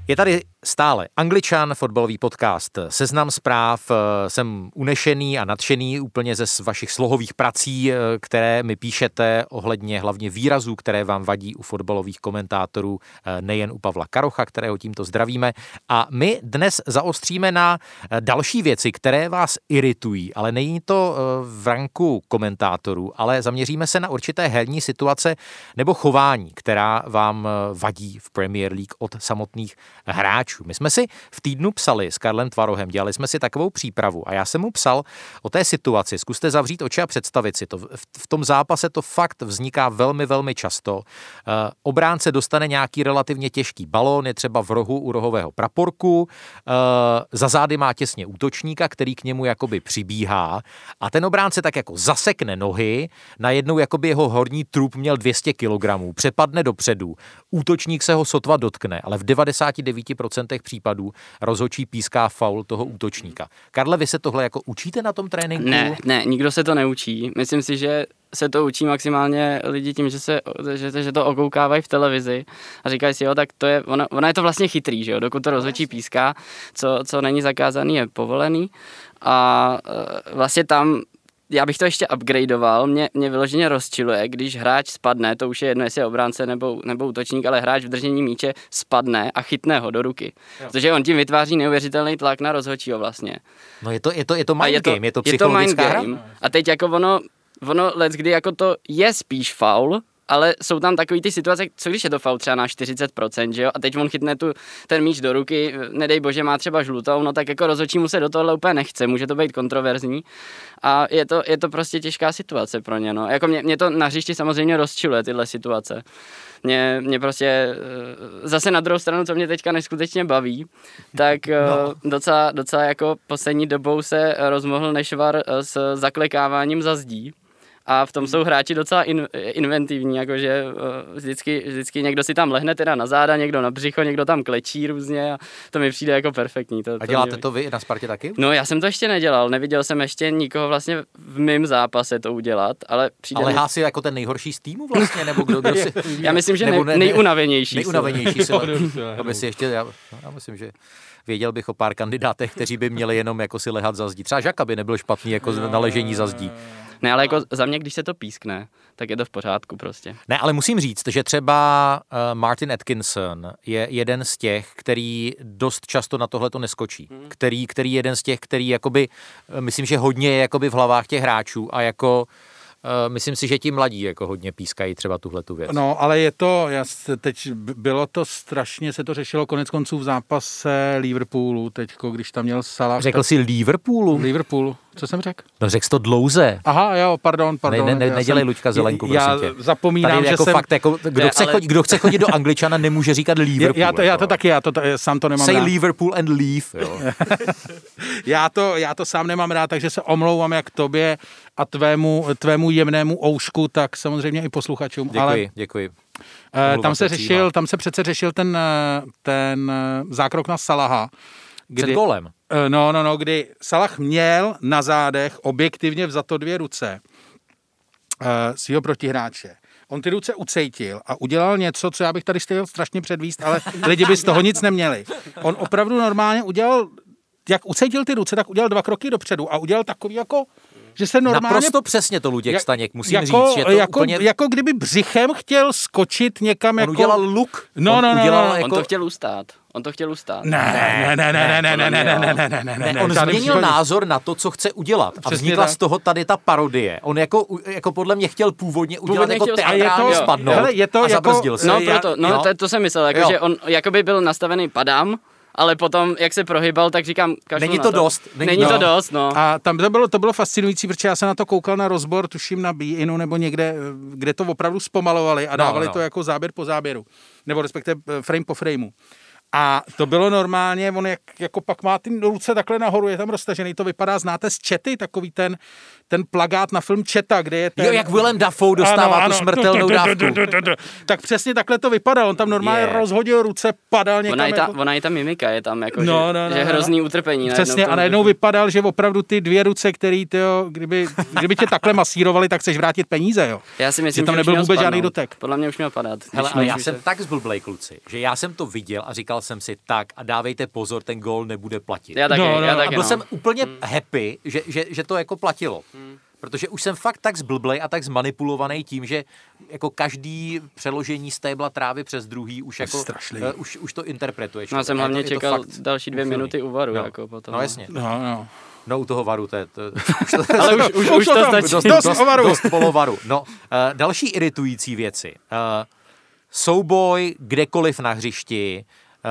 Je tady stále Angličan, fotbalový podcast Seznam zpráv. Eh, Jsem unešený a nadšený úplně ze vašich slohových prací, eh, které mi píšete ohledně hlavně výrazů, které vám vadí u fotbalových komentátorů, eh, nejen u Pavla Karocha, kterého tímto zdravíme. A my dnes zaostříme na další věci, které vás iritují, ale není to v ranku komentátorů, ale zaměříme se na určité herní situace nebo chování, která vám vadí v Premier League od samotných hráčů. My jsme si v týdnu psali s Karlem Tvarohem, dělali jsme si takovou přípravu a já jsem mu psal o té situaci. Zkuste zavřít oči a představit si to. V, v tom zápase to fakt vzniká velmi, velmi často. Eh, obránce dostane nějaký relativně těžký balón, je třeba v rohu u rohového praporku, eh, za zády má těsně útočníka, který k němu jakoby přibíhá a ten obránce tak jako zasekne nohy, najednou jakoby jeho horní trup měl 200 kg, přepadne dopředu, útočník se ho sotva dotkne, ale v 99% případů rozhočí píská faul toho útočníka. Karle, vy se tohle jako učíte na tom tréninku? Ne, ne, nikdo se to neučí. Myslím si, že se to učí maximálně lidi tím, že, se, že, že to okoukávají v televizi a říkají si, jo, tak to je, ona, ona je to vlastně chytrý, že jo, dokud to rozhodčí píská, co, co není zakázaný, je povolený a e, vlastně tam já bych to ještě upgradeoval, mě, mě vyloženě rozčiluje, když hráč spadne, to už je jedno, jestli je obránce nebo, nebo útočník, ale hráč v držení míče spadne a chytne ho do ruky. Protože on tím vytváří neuvěřitelný tlak na rozhodčího vlastně. No je to, je to, je to A mind game, je to je to mind psychologická hra? game. A teď jako ono, ono let, kdy jako to je spíš faul, ale jsou tam takový ty situace, co když je to faul třeba na 40%, že jo, a teď on chytne tu, ten míč do ruky, nedej bože, má třeba žlutou, no tak jako rozhodčí mu se do tohohle úplně nechce, může to být kontroverzní a je to, je to prostě těžká situace pro ně, no. Jako mě, mě to na hřišti samozřejmě rozčiluje tyhle situace. Mě, mě prostě, eh, zase na druhou stranu, co mě teďka neskutečně baví, tak no. docela, docela jako poslední dobou se rozmohl Nešvar eh, s zaklekáváním za zdí. A v tom jsou hráči docela in, inventivní, jakože eh, vždycky, vždycky někdo si tam lehne teda na záda, někdo na břicho, někdo tam klečí různě a to mi přijde jako perfektní. To, A to děláte mě... to vy na Spartě taky? No já jsem to ještě nedělal, neviděl jsem ještě nikoho vlastně v mém zápase to udělat, ale přijde Ale mi... Hási jako ten nejhorší z týmu vlastně, nebo kdo, kdo si... Já myslím, že nebo ne, nejunavenější. jsou. Nejunavenější si. Aby si ještě, já, já myslím, že věděl bych o pár kandidátech, kteří by měli jenom jako si lehat za zdí. Třeba Žaka by nebyl špatný jako na ležení za zdí. Ne, ale jako za mě, když se to pískne, tak je to v pořádku prostě. Ne, ale musím říct, že třeba uh, Martin Atkinson je jeden z těch, který dost často na tohle to neskočí. Který, který je jeden z těch, který jakoby, eh, myslím, že hodně je jakoby v hlavách těch hráčů a jako Uh, myslím si, že ti mladí jako hodně pískají třeba tuhle tu věc. No, ale je to, já teď bylo to strašně, se to řešilo konec konců v zápase Liverpoolu, teďko, když tam měl Salah. Řekl jsi Liverpoolu? Liverpoolu, co jsem řekl? No řekl to dlouze. Aha, jo, pardon, pardon. ne, ne, já nedělej jsem- Luďka Zelenku, prosím Já tě. zapomínám, Tady že jako jsem... fakt, jako, kdo, Ne, chce ale- chodit, kdo chce chodit do Angličana, nemůže říkat Liverpool. já, to, já jako. to taky, já to sám to nemám Say rád. Liverpool and leave. Jo. Já to, já to sám nemám rád, takže se omlouvám jak tobě a tvému, tvému jemnému oušku, tak samozřejmě i posluchačům. Děkuji, Ale děkuji. eh, Omlouvám tam se řešil, tam se přece řešil ten, eh, ten eh, zákrok na Salaha, Před golem. Eh, No, no, no, kdy Salah měl na zádech objektivně vzato dvě ruce uh, svého protihráče. On ty ruce ucejtil a udělal něco, co já bych tady chtěl strašně předvíst, ale lidi by z toho nic neměli. On opravdu normálně udělal, jak ucejtil ty ruce, tak udělal dva kroky dopředu a udělal takový jako, že se normálně... Naprosto přesně to Luděk Jak- Staněk, musím jako, říct, že to jako, úplně... jako kdyby břichem chtěl skočit někam On jako... udělal luk. No, on no, no, udělal no. Jako... On to chtěl ustát. On to chtěl ustát. Ne, ne, ne, ne, ne, ne, ne, ne, ne, ne, ne, ne, ne, Ne, on změnil názor na to, co chce udělat. A vznikla z toho tady ta parodie. On jako, jako podle mě chtěl původně udělat jako teatrálně to- spadnout hele, je to a jako-. No, proto, no, to, to jsem myslel, jako, že on jakoby byl nastavený padám, ale potom, jak se prohybal, tak říkám, Není na to dost, není- Není, to no. dost, no. A tam to bylo, to bylo fascinující, protože já jsem na to koukal na rozbor, tuším na Beinu nebo někde, kde to opravdu zpomalovali a dávali no. to jako záběr po záběru, nebo respektive eh, frame po frameu. A to bylo normálně, on jak, jako pak má ty ruce takhle nahoru, je tam roztažený, to vypadá, znáte z Čety, takový ten, ten plagát na film Četa, kde je ten... Jo, jak Willem Dafoe dostává tu smrtelnou dávku. Tak přesně takhle to vypadá, on tam normálně Je. rozhodil ruce, padal někam. Ona je, ta, jako... ona je ta mimika, je tam jako, No, že, no, no, že no, hrozný utrpení. Přesně, a najednou vypadal, že opravdu ty dvě ruce, který tyjo, kdyby, kdyby tě takhle masírovali, tak chceš vrátit peníze, jo. Já si myslím, že tam nebyl vůbec žádný spadnout. dotek. Podle mě už měl padat. Hele, ale já se- jsem tak zblblej, kluci, že já jsem to viděl a říkal jsem si tak a dávejte pozor, ten gól nebude platit. Já taky, No, no, já a taky, a byl no. jsem úplně happy, že, že, že to jako platilo. Protože už jsem fakt tak zblblej a tak zmanipulovaný tím, že jako každý přeložení stébla trávy přes druhý už jako strašlivý. uh, už, už to interpretuješ. No, já jsem Je to- hlavně čekal další dvě úchylný. minuty u varu, No. jako potom. No jasně. No, no. No u toho varu, to je... To, už to, Ale už, už, už to stačí. dost, dost o varu. dost polovaru. No, uh, další iritující věci. Uh, souboj kdekoliv na hřišti, uh,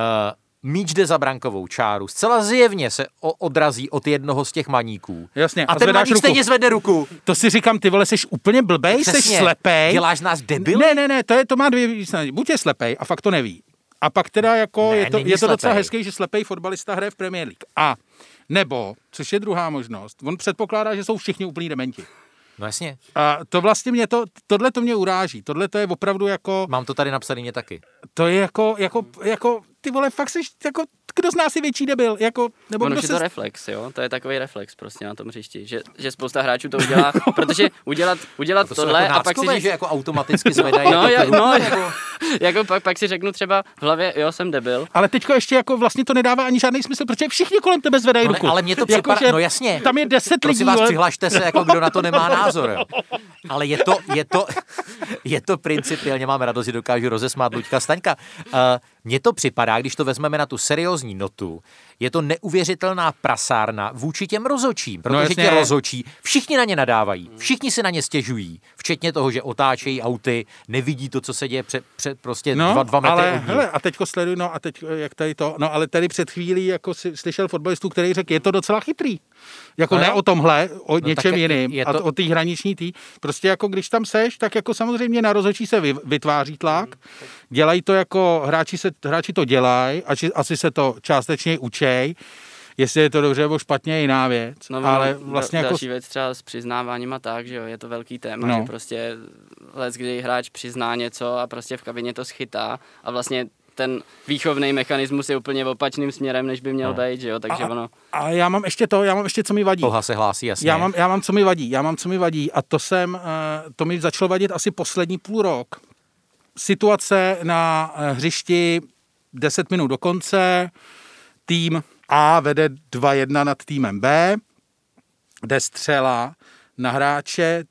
míč jde za brankovou čáru, zcela zjevně se o, odrazí od jednoho z těch maníků. Jasně, A, a ten maník ruku. stejně zvedne ruku. To si říkám, ty vole, jsi úplně blbej, jsi slepej. Děláš nás debil? Ne, ne, ne, to, je, to má dvě významy. Buď je slepej a fakt to neví. A pak teda jako Ne, je to, je to docela hezký, že slepej fotbalista hraje v Premier League. A nebo, což je druhá možnost, on předpokládá, že jsou všichni úplní dementi. No jasně, A to vlastně mě to, tohle to mě uráží. Tohle to je opravdu jako, mám to tady napsaný mě taky. to je jako, jako, jako ty vole, fakt jsi, jako, kdo z nás je větší debil, jako, nebo Ono kdo se... to reflex, jo? To je takový reflex prostě na tom hřišti, že, že spousta hráčů to udělá, protože udělat, udělat To jsou tohle jako a pak si říct, že jako automaticky zvedají. No, jako no, nebo- jako pak, pak si řeknu třeba v hlavě, jo, jsem debil, Ale teďko ještě jako vlastně to nedává ani žádný smysl, protože všichni kolem tebe zvedají Ale- ruku. ale mně to Jako, připadá- že no jasně. Tam je deset lidí. Prosím vás, přihlašte se, jako kdo na to nemá názor. Jo. Ale je to, je to, je to principiálně, mám radost, že dokážu rozesmát Luďka Staňka. Uh, mně to připadá, když to vezmeme na tu seriózní seriózní notu, je to neuvěřitelná prasárna vůči těm rozočím, protože jasně. ti rozočí, všichni na ně nadávají, všichni si na ně stěžují, včetně toho, že otáčejí auty, nevidí to, co se děje před, před prostě No, dva, dva metry ale od hele, a teďko sleduj, no a teď, jak tady to, no ale tady před chvílí jako si slyšel fotbalistu, který řekl, je to docela chytrý. Jako No ne o tomhle, o tak něčem jiným, je a to- to... o té hraniční tý. Prostě jako když tam seš, tak jako samozřejmě na rozhodčí se vy, vytváří tlak, dělají to jako, hráči, se, hráči to dělají, asi, asi se to částečně učej, jestli je to dobře nebo špatně, je jiná věc, No, ale no, vlastně jako... další věc třeba s přiznáváním a tak, že jo, je to velký téma, No. že prostě let, kdy hráč přizná něco a prostě v kabině to schytá a vlastně ten výchovný mechanismus je úplně opačným směrem, než by měl No. být, že jo, takže a, ono... a já mám ještě to, já mám ještě, co mi vadí. Polha se hlásí, jasně. Já mám, já mám, co mi vadí, já mám, co mi vadí a to jsem, eh, to mi začalo vadit asi poslední půl rok. Situace na eh, hřišti 10 minut do konce, tým A vede 2-1 nad týmem B, jde střela na hráče,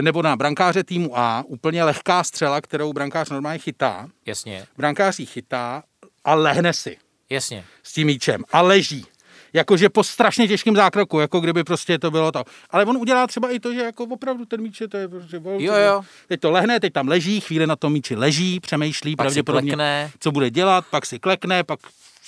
nebo na brankáře týmu A, úplně lehká střela, kterou brankář normálně chytá. Jasně, Brankář ji chytá a lehne si jasně. s tím míčem a leží. Jakože po strašně těžkém zákroku, jako kdyby prostě to bylo to. Ale on udělá třeba i to, že jako opravdu ten míč je to je prostě volný. Jo, jo. Teď to lehne, teď tam leží, chvíli na tom míči leží, přemýšlí Pak si pravděpodobně, klekne. co bude dělat, pak si klekne, pak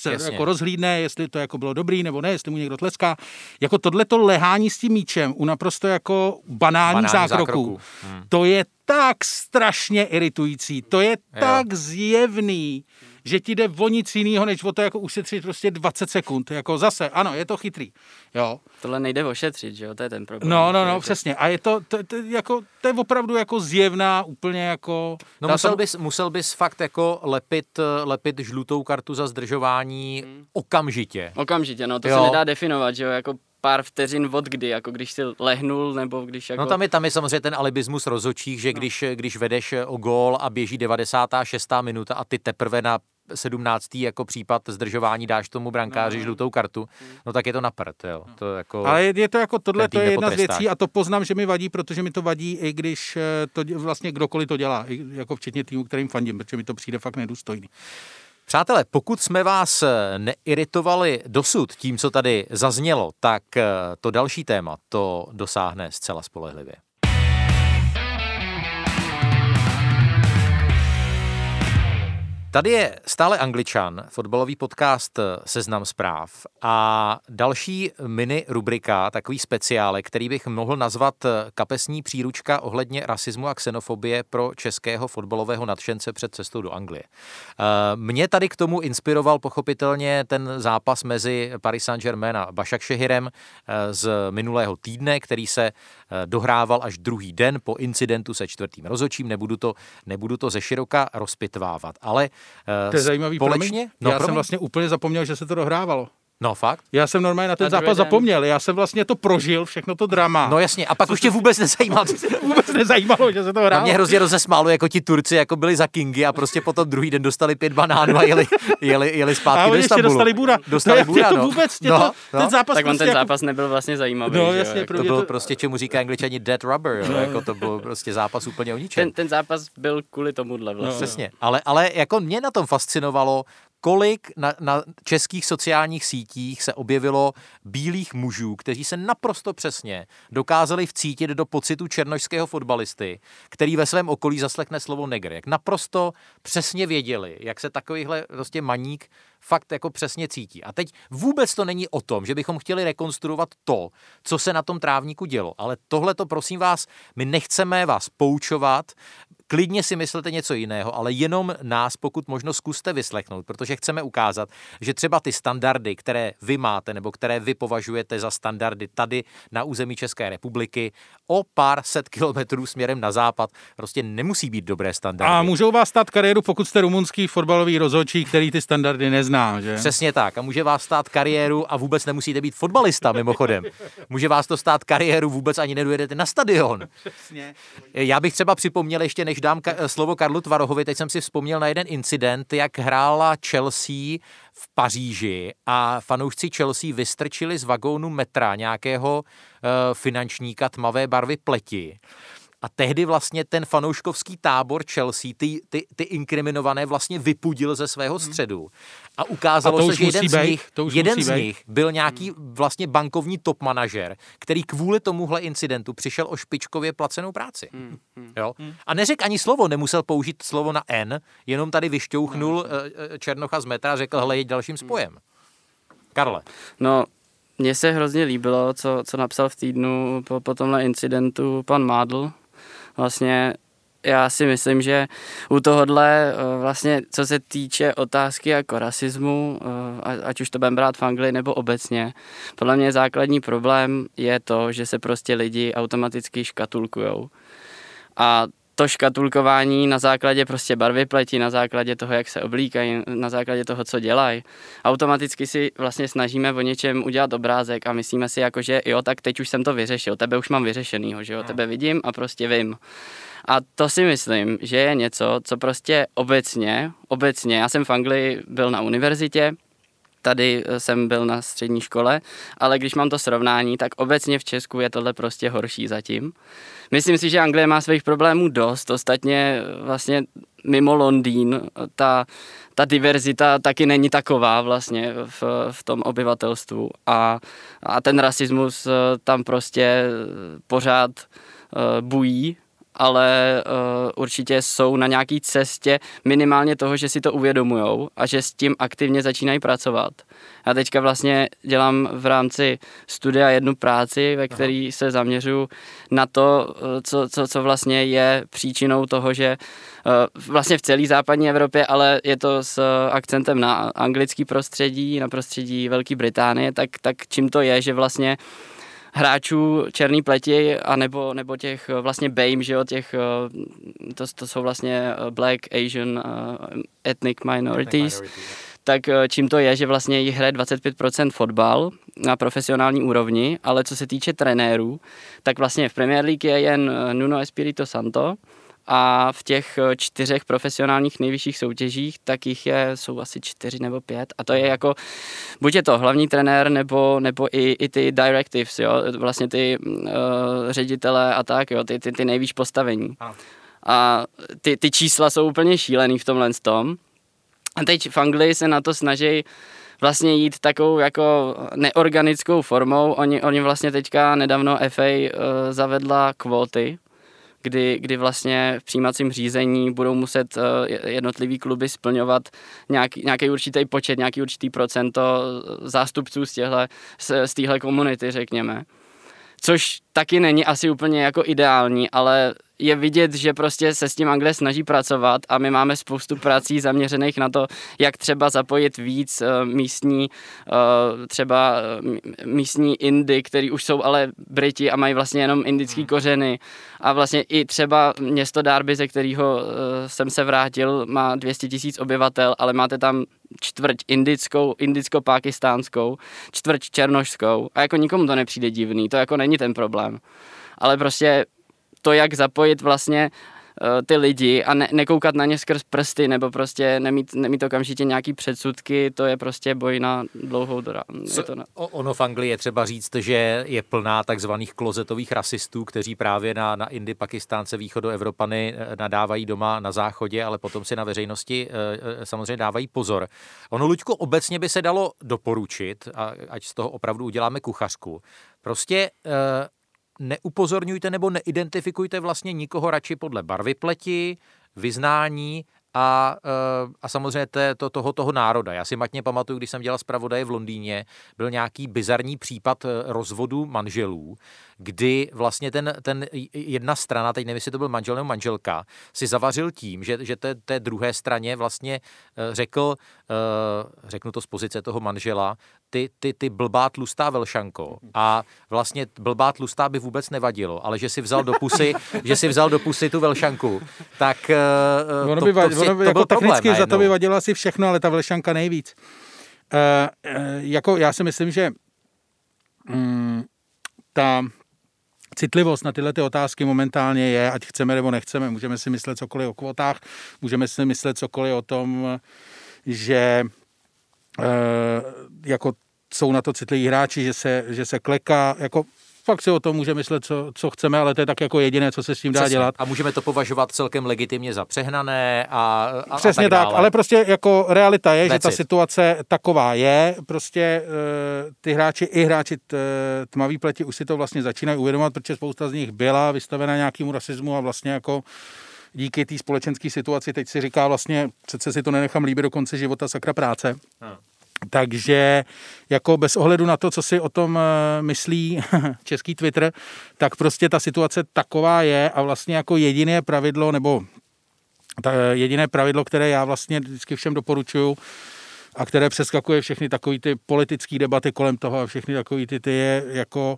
se Jasně. jako rozhlídne, jestli to jako bylo dobrý nebo ne, jestli mu někdo tleská. Jako tohleto lehání s tím míčem u naprosto jako banálních Banálních zákroků, zákroků. Hmm. to je tak strašně iritující, to je tak zjevný, že ti jde o nic jiného, než o to jako ušetřit prostě 20 sekund. Jako zase, ano, je to chytrý. Jo. Tohle nejde ošetřit, že jo, to je ten problém. No, no, no, přesně. A je to, to, to, jako, to je opravdu jako zjevná, úplně jako... No musel jsem- bys, musel bys fakt jako lepit, eh, lepit žlutou kartu za zdržování Hmm. okamžitě. Okamžitě, no, to Jo. se nedá definovat, že jo, jako pár vteřin od kdy, jako když si lehnul, nebo když jako... No tam je, tam je samozřejmě ten alibismus rozhodčích, že když, když vedeš o gól a běží 96. minuta a ty teprve na 17. jako případ zdržování dáš tomu brankáři žlutou kartu, no tak je to na prd, jo. To jako... Ale je, to jako tohle, to je jedna z věcí a to poznám, že mi vadí, protože mi to vadí, i když eh, to vlastně kdokoliv to dělá, jako včetně týmu, kterým fandím, protože mi to přijde fakt nedůstojný. Přátelé, pokud jsme vás eh, neiritovali dosud tím, co tady zaznělo, tak eh, to další téma to dosáhne zcela spolehlivě. Tady je stále Angličan, fotbalový podcast Seznam zpráv a další mini rubrika, takový speciále, který bych mohl nazvat kapesní příručka ohledně rasismu a xenofobie pro českého fotbalového nadšence před cestou do Anglie. Eh, Mě tady k tomu inspiroval pochopitelně ten zápas mezi Paris Saint-Germain a Başakšehirem eh, z minulého týdne, který se dohrával až druhý den po incidentu se čtvrtým rozočím. Nebudu to, nebudu to ze široka rozpitvávat, ale eh, To je zajímavý, společně... promiň, No, já promiň. jsem vlastně úplně zapomněl, že se to dohrávalo. No fakt? Já jsem normálně na ten Na zápas den. zapomněl, já jsem vlastně to prožil, všechno to drama. No jasně, a pak už tě vůbec nezajímá. vůbec nezajímalo, že se to Na hrálo. mě hrozně rozesmálo, jako ti Turci jako byli za Kingy a prostě potom druhý den dostali pět banánů a jeli, jeli, jeli zpátky a do oni ještě Istanbulu. dostali Buda. Dostali Buda, to no. vůbec, no, to, no. ten zápas tak on prostě ten jako- zápas nebyl vlastně zajímavý, No, jasně, jako- To byl to- prostě, čemu říká angličani dead rubber, jo? jako to byl prostě zápas úplně o ničem. ten, ten zápas byl kvůli tomuhle vlastně. Přesně, ale, ale jako mě na tom fascinovalo, kolik na, na českých sociálních sítích se objevilo bílých mužů, kteří se naprosto přesně dokázali vcítit do pocitu černošského fotbalisty, který ve svém okolí zaslechne slovo negr. Jak naprosto přesně věděli, jak se takovýhle prostě maník fakt jako přesně cítí. A teď vůbec to není o tom, že bychom chtěli rekonstruovat to, co se na tom trávníku dělo, ale tohle to prosím vás, my nechceme vás poučovat, klidně si myslete něco jiného, ale jenom nás pokud možno zkuste vyslechnout, protože chceme ukázat, že třeba ty standardy, které vy máte nebo které vy považujete za standardy tady na území České republiky, o pár set kilometrů směrem na západ prostě nemusí být dobré standardy. A můžou vás stát kariéru, pokud jste rumunský fotbalový rozhodčí, který ty standardy nezná, že? Přesně tak. A může vás stát kariéru a vůbec nemusíte být fotbalista mimochodem. Může vás to stát kariéru, vůbec ani nedojedete na stadion. Přesně. Já bych třeba připomněl ještě, než dám ka- slovo Karlu Tvarohovi, teď jsem si vzpomněl na jeden incident, jak hrála Chelsea v Paříži a fanoušci Chelsea vystrčili z vagónu metra nějakého uh, finančníka tmavé barvy pleti. A tehdy vlastně ten fanouškovský tábor Chelsea ty, ty, ty inkriminované vlastně vypudil ze svého středu. A ukázalo A se, že jeden z nich, jeden z nich byl nějaký vlastně bankovní top manažer, který kvůli tomuhle incidentu přišel o špičkově placenou práci. Hmm, Jo? A neřekl ani slovo, nemusel použít slovo na N, jenom tady vyšťouchnul eh, eh, Černocha z metra a řekl, hele, jeď dalším spojem. Karle, No, mně se hrozně líbilo, co, co napsal v týdnu po, po tomhle incidentu pan Mádl. Vlastně já si myslím, že u tohohle, eh, vlastně, co se týče otázky jako rasismu, eh, ať už to budeme brát v Anglii nebo obecně, podle mě základní problém je to, že se prostě lidi automaticky škatulkujou. A to škatulkování na základě prostě barvy pleti, na základě toho, jak se oblíkají, na základě toho, co dělají. Automaticky si vlastně snažíme o něčem udělat obrázek a myslíme si jako, že jo, tak teď už jsem to vyřešil, tebe už mám vyřešenýho, že jo, tebe vidím a prostě vím. A to si myslím, že je něco, co prostě obecně, obecně, já jsem v Anglii byl na univerzitě, tady eh, jsem byl na střední škole, ale když mám to srovnání, tak obecně v Česku je tohle prostě horší zatím. Myslím si, že Anglie má svých problémů dost, ostatně eh, vlastně mimo Londýn eh, ta, ta diverzita taky není taková vlastně v, v tom obyvatelstvu. A, a ten rasismus tam prostě pořád bují ale uh, určitě jsou na nějaký cestě minimálně toho, že si to uvědomujou a že s tím aktivně začínají pracovat. Já teďka vlastně dělám v rámci studia jednu práci, ve které se zaměřuju na to, co, co, co vlastně je příčinou toho, že uh, vlastně v celé západní Evropě, ale je to s akcentem na anglický prostředí, na prostředí Velké Británie, tak, tak čím to je, že vlastně hráčů černý pleti a nebo, nebo těch eh, vlastně BAME, že jo, těch, eh, to, to jsou vlastně eh, Black, Asian, Ethnic Minorities, tak čím to je, že vlastně jich hraje 25% fotbal na profesionální úrovni, ale co se týče trenérů, tak vlastně v Premier League je jen Nuno Espirito Santo, a v těch eh, čtyřech profesionálních nejvyšších soutěžích, tak jich je, jsou asi čtyři nebo pět a to je jako, buď je to hlavní trenér, nebo, nebo i, i ty directives, jo, vlastně ty uh, ředitele a tak, jo, ty, ty, ty nejvíc postavení. A ty, ty čísla jsou úplně šílený v tomhle tom. A teď v Anglii se na to snaží vlastně jít takovou jako neorganickou formou. Oni, oni vlastně teďka nedávno FA uh, zavedla kvóty, kdy, kdy vlastně v přijímacím řízení budou muset eh, jednotlivý kluby splňovat nějaký, nějaký určitý počet, nějaký určitý procento zástupců z, těhle, z, z téhle komunity, řekněme. Což taky není asi úplně jako ideální, ale je vidět, že prostě se s tím Anglie snaží pracovat a my máme spoustu prací zaměřených na to, jak třeba zapojit víc uh, místní, uh, třeba uh, místní Indy, který už jsou ale Briti a mají vlastně jenom indický hmm. kořeny a vlastně i třeba město Darby, ze kterého jsem se vrátil, má 200 tisíc obyvatel, ale máte tam čtvrť indickou, indicko-pakistánskou, čtvrť černošskou a jako nikomu to nepřijde divný, to jako není ten problém. Ale prostě to, jak zapojit vlastně uh, ty lidi a ne, nekoukat na ně skrz prsty, nebo prostě nemít, nemít okamžitě nějaký předsudky, to je prostě boj na dlouhou dobu. Na... Ono v Anglii je třeba říct, že je plná takzvaných klozetových rasistů, kteří právě na, na Indy, Pakistánce, východu Evropany eh, nadávají doma na záchodě, ale potom si na veřejnosti uh, samozřejmě dávají pozor. Ono, Luďko, obecně by se dalo doporučit, a ať z toho opravdu uděláme kuchařku, prostě neupozorňujte nebo neidentifikujte vlastně nikoho radši podle barvy pleti, vyznání a, eh, a samozřejmě to, to, toho, toho národa. Já si matně pamatuju, když jsem dělal zpravodaje v Londýně, byl nějaký bizarní případ eh, rozvodu manželů, kdy vlastně ten, ten jedna strana, teď nevím, jestli to byl manžel nebo manželka, si zavařil tím, že, že té, té druhé straně vlastně eh, řekl, řeknu to z pozice toho manžela, ty, ty, ty blbá tlustá velšanko a vlastně blbá tlustá by vůbec nevadilo, ale že si vzal do pusy, že si vzal do pusy tu velšanku, tak ono to, by, to, ono by, to jako technicky za to by vadilo asi všechno, ale ta velšanka nejvíc. Uh, uh, jako já si myslím, že um, ta citlivost na tyhle ty otázky momentálně je, ať chceme nebo nechceme. Můžeme si myslet cokoliv o kvotách, můžeme si myslet cokoliv o tom, že uh, jako jsou na to citliví hráči, že se, že se kleká, jako fakt si o tom může myslet, co, co chceme, ale to je tak jako jediné, co se s tím dá Přesně. dělat. A můžeme to považovat celkem legitimně za přehnané a, a Přesně a tak, tak ale prostě jako realita je, That's že ta it. situace taková je, prostě e, ty hráči, i hráči t, tmavý pleti už si to vlastně začínají uvědomovat, protože spousta z nich byla vystavena nějakému rasismu a vlastně jako díky té společenské situaci teď si říká vlastně, přece si to nenechám líbit do konce života, sakra práce. Hmm. Takže jako bez ohledu na to, co si o tom eh, myslí český Twitter, tak prostě ta situace taková je a vlastně jako jediné pravidlo, nebo ta jediné pravidlo, které já vlastně vždycky všem doporučuju, a které přeskakuje všechny takové ty politické debaty kolem toho a všechny takové ty, ty je jako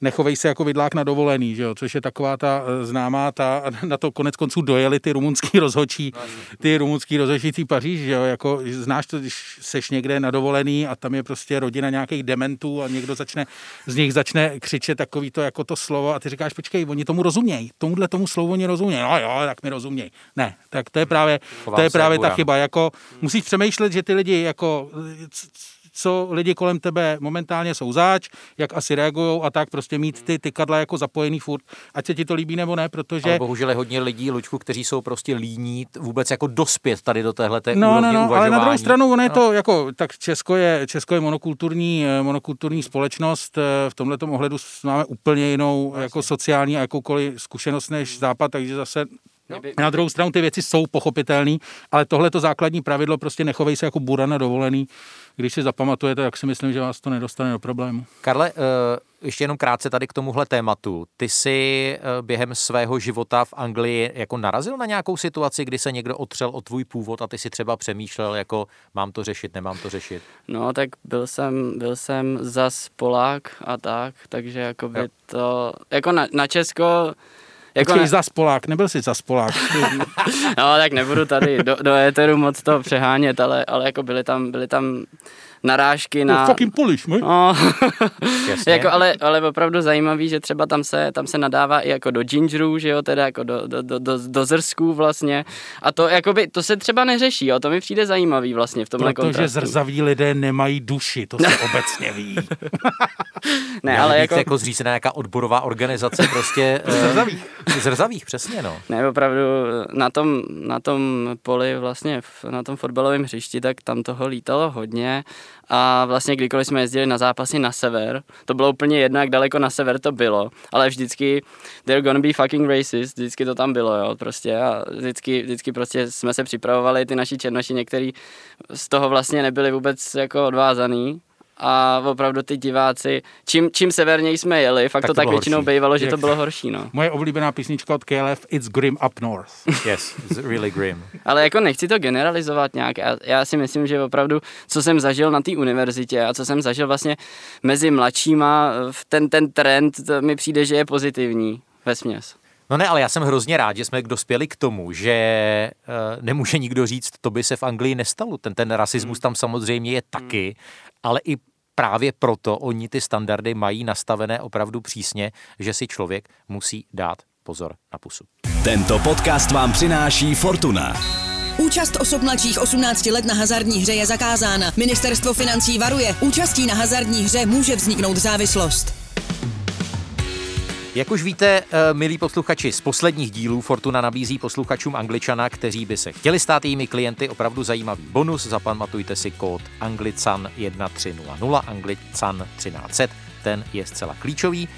nechovej se jako vidlák na dovolený, že jo? což je taková ta eh, známá, ta, na to konec konců dojeli ty rumunský rozhočí, ty rumunský rozhočí ty Paříž, že jo? Jako, znáš to, když seš někde na dovolený a tam je prostě rodina nějakých dementů a někdo začne, z nich začne křičet takový to jako to slovo a ty říkáš, počkej, oni tomu rozumějí, tomuhle tomu slovu oni rozumějí, no jo, tak mi rozumějí. Ne, tak to je právě, to je právě ta chyba, jako musíš přemýšlet, že ty lidi jako co lidi kolem tebe momentálně jsou zač, jak asi reagují a tak prostě mít ty tykadla jako zapojený furt, ať se ti to líbí nebo ne, protože... Ale bohužel je hodně lidí, Lučku, kteří jsou prostě líní vůbec jako dospět tady do téhle té No, no, no, uvažování. ale na druhou stranu ono je no. to jako, tak Česko je, Česko je monokulturní, eh, monokulturní společnost, eh, v tomhle ohledu máme úplně jinou jako sociální a jakoukoliv zkušenost než Západ, takže zase na druhou stranu ty věci jsou pochopitelné, ale tohle to základní pravidlo prostě nechovej se jako bura na dovolený. Když si zapamatujete, tak si myslím, že vás to nedostane do problému. Karle, eh, ještě jenom krátce tady k tomuhle tématu. Ty jsi eh, během svého života v Anglii jako narazil na nějakou situaci, kdy se někdo otřel o tvůj původ a ty si třeba přemýšlel, jako mám to řešit, nemám to řešit? No, tak byl jsem, byl jsem zas Polák a tak, takže jako by to, jako na, na Česko, jako Počkej, ne, zas Polák, nebyl jsi zas Polák. no, tak nebudu tady do, do éteru moc to přehánět, ale, ale jako byly tam, byly tam narážky na... fucking Polish, my. No, Jasně. jako, ale, ale opravdu zajímavý, že třeba tam se, tam se nadává i jako do gingerů, že jo, teda jako do, do, do, do, do zrsků vlastně. A to, jakoby, to se třeba neřeší, jo, to mi přijde zajímavý vlastně v tomhle Protože kontrastu. zrzaví lidé nemají duši, to se obecně ví. Ne, ale jako, jako zřízená nějaká odborová organizace prostě... eh, Zrzavých. Zrzavých, přesně, no. Ne, opravdu na tom, na tom poli vlastně, v- na tom fotbalovém hřišti, tak tam toho lítalo hodně a vlastně kdykoliv jsme jezdili na zápasy na sever, to bylo úplně jedno, jak daleko na sever to bylo, ale vždycky they're gonna be fucking racist, vždycky to tam bylo, jo, prostě. A vždycky, vždycky prostě jsme se připravovali, ty naši černoši některý z toho vlastně nebyli vůbec jako odvázaný, a opravdu ty diváci, čím, čím severněji jsme jeli, fakt Tak to, to tak většinou horší. bývalo, že to Jak- bylo horší, no. Moje oblíbená písnička od KLF, It's Grim Up North. Yes, it's really grim. Ale jako nechci to generalizovat nějak. Já, já si myslím, že opravdu, co jsem zažil na té univerzitě a co jsem zažil vlastně mezi mladšíma, v ten, ten trend to mi přijde, že je pozitivní ve směs. No ne, ale já jsem hrozně rád, že jsme dospěli k tomu, že uh, nemůže nikdo říct, to by se v Anglii nestalo. Ten, ten rasismus tam samozřejmě je taky, ale i právě proto oni ty standardy mají nastavené opravdu přísně, že si člověk musí dát pozor na pusu. Tento podcast vám přináší Fortuna. Účast osob mladších 18 let na hazardní hře je zakázána. Ministerstvo financí varuje. Účastí na hazardní hře může vzniknout závislost. Jak už víte, eh, milí posluchači, z posledních dílů Fortuna nabízí posluchačům Angličana, kteří by se chtěli stát jejími klienty, opravdu zajímavý bonus. Zapamatujte si kód Anglican 1300, Anglican 1300, ten je zcela klíčový.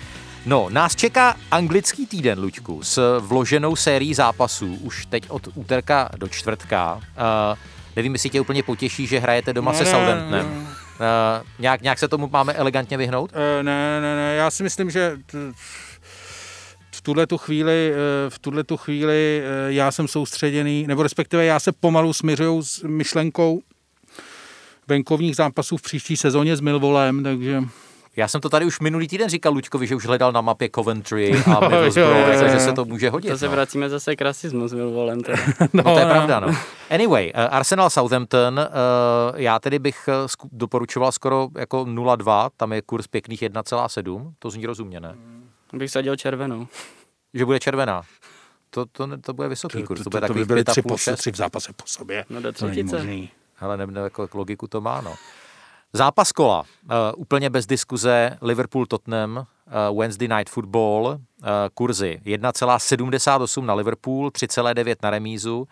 No, nás čeká anglický týden, Luďku, s vloženou sérií zápasů, už teď od úterka do čtvrtka. Uh, nevím, jestli tě úplně potěší, že hrajete doma se Ne, Southamptonem. ne. Uh, nějak, nějak se tomu máme elegantně vyhnout? Eh, Ne, ne, ne, já si myslím, že t- v tuhle tu chvíli, eh, v tuhle tu chvíli eh, já jsem soustředěný, nebo respektive já se pomalu směřuju s myšlenkou venkovních zápasů v příští sezóně s Milvolem, takže Já jsem to tady už minulý týden říkal Luďkovi, že už hledal na mapě Coventry a Middlesbrough, jo, jo, takže jo. se to může hodit. To se no. vracíme zase k rasismu s Milvolem. Teda. No, to je pravda, no. Anyway, eh, Arsenal Southampton, eh, já tedy bych doporučoval skoro jako 0,2, tam je kurz pěkných 1,7, to zní rozumně, ne? Bych sadil červenou. Že bude červená. To, to, to bude vysoký kurz, to, to, bude to, to by byly tři, 5,5, po, 6. tři v zápase po sobě. No do to není třetice. možný. Hele, nevím, jako jak logiku to má, no. Zápas kola, uh, úplně bez diskuze, Liverpool-Tottenham, uh, Wednesday Night Football, uh, kurzy 1,78 na Liverpool, 3,9 na remízu, uh,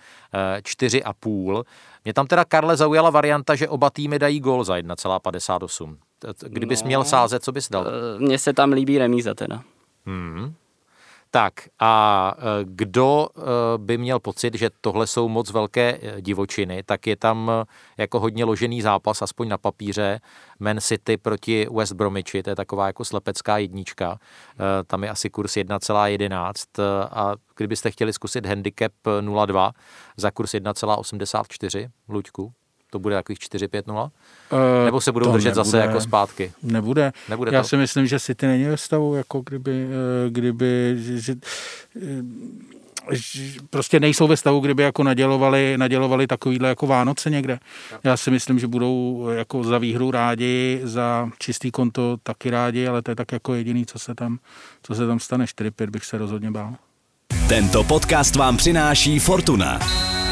4,5. Mě tam teda, Karle, zaujala varianta, že oba týmy dají gól za 1,58. T- t- Kdybys No. měl sázet, co bys dal? Eh, Mně se tam líbí remíza teda. Hmm. Tak a eh, kdo eh, by měl pocit, že tohle jsou moc velké eh, divočiny, tak je tam jako hodně ložený zápas, aspoň na papíře, Man City proti West Bromichi, to je taková jako slepecká jednička, tam je asi kurz 1,11 eh, a kdybyste chtěli zkusit handicap eh, 0,2 za kurz 1,84, Luďku, to bude takových 4-5-0, Eh, nebo se budou držet zase nebude. jako zpátky. Nebude. Nebude Já to? si myslím, že City není ve stavu, jako kdyby, eh, kdyby že, že, eh, že prostě nejsou ve stavu, kdyby jako nadělovali, nadělovali takovýhle jako Vánoce někde. Já si myslím, že budou jako za výhru rádi, za čistý konto taky rádi, ale to je tak jako jediný, co se tam, co se tam stane. 4-5 bych se rozhodně bál. Tento podcast vám přináší Fortuna.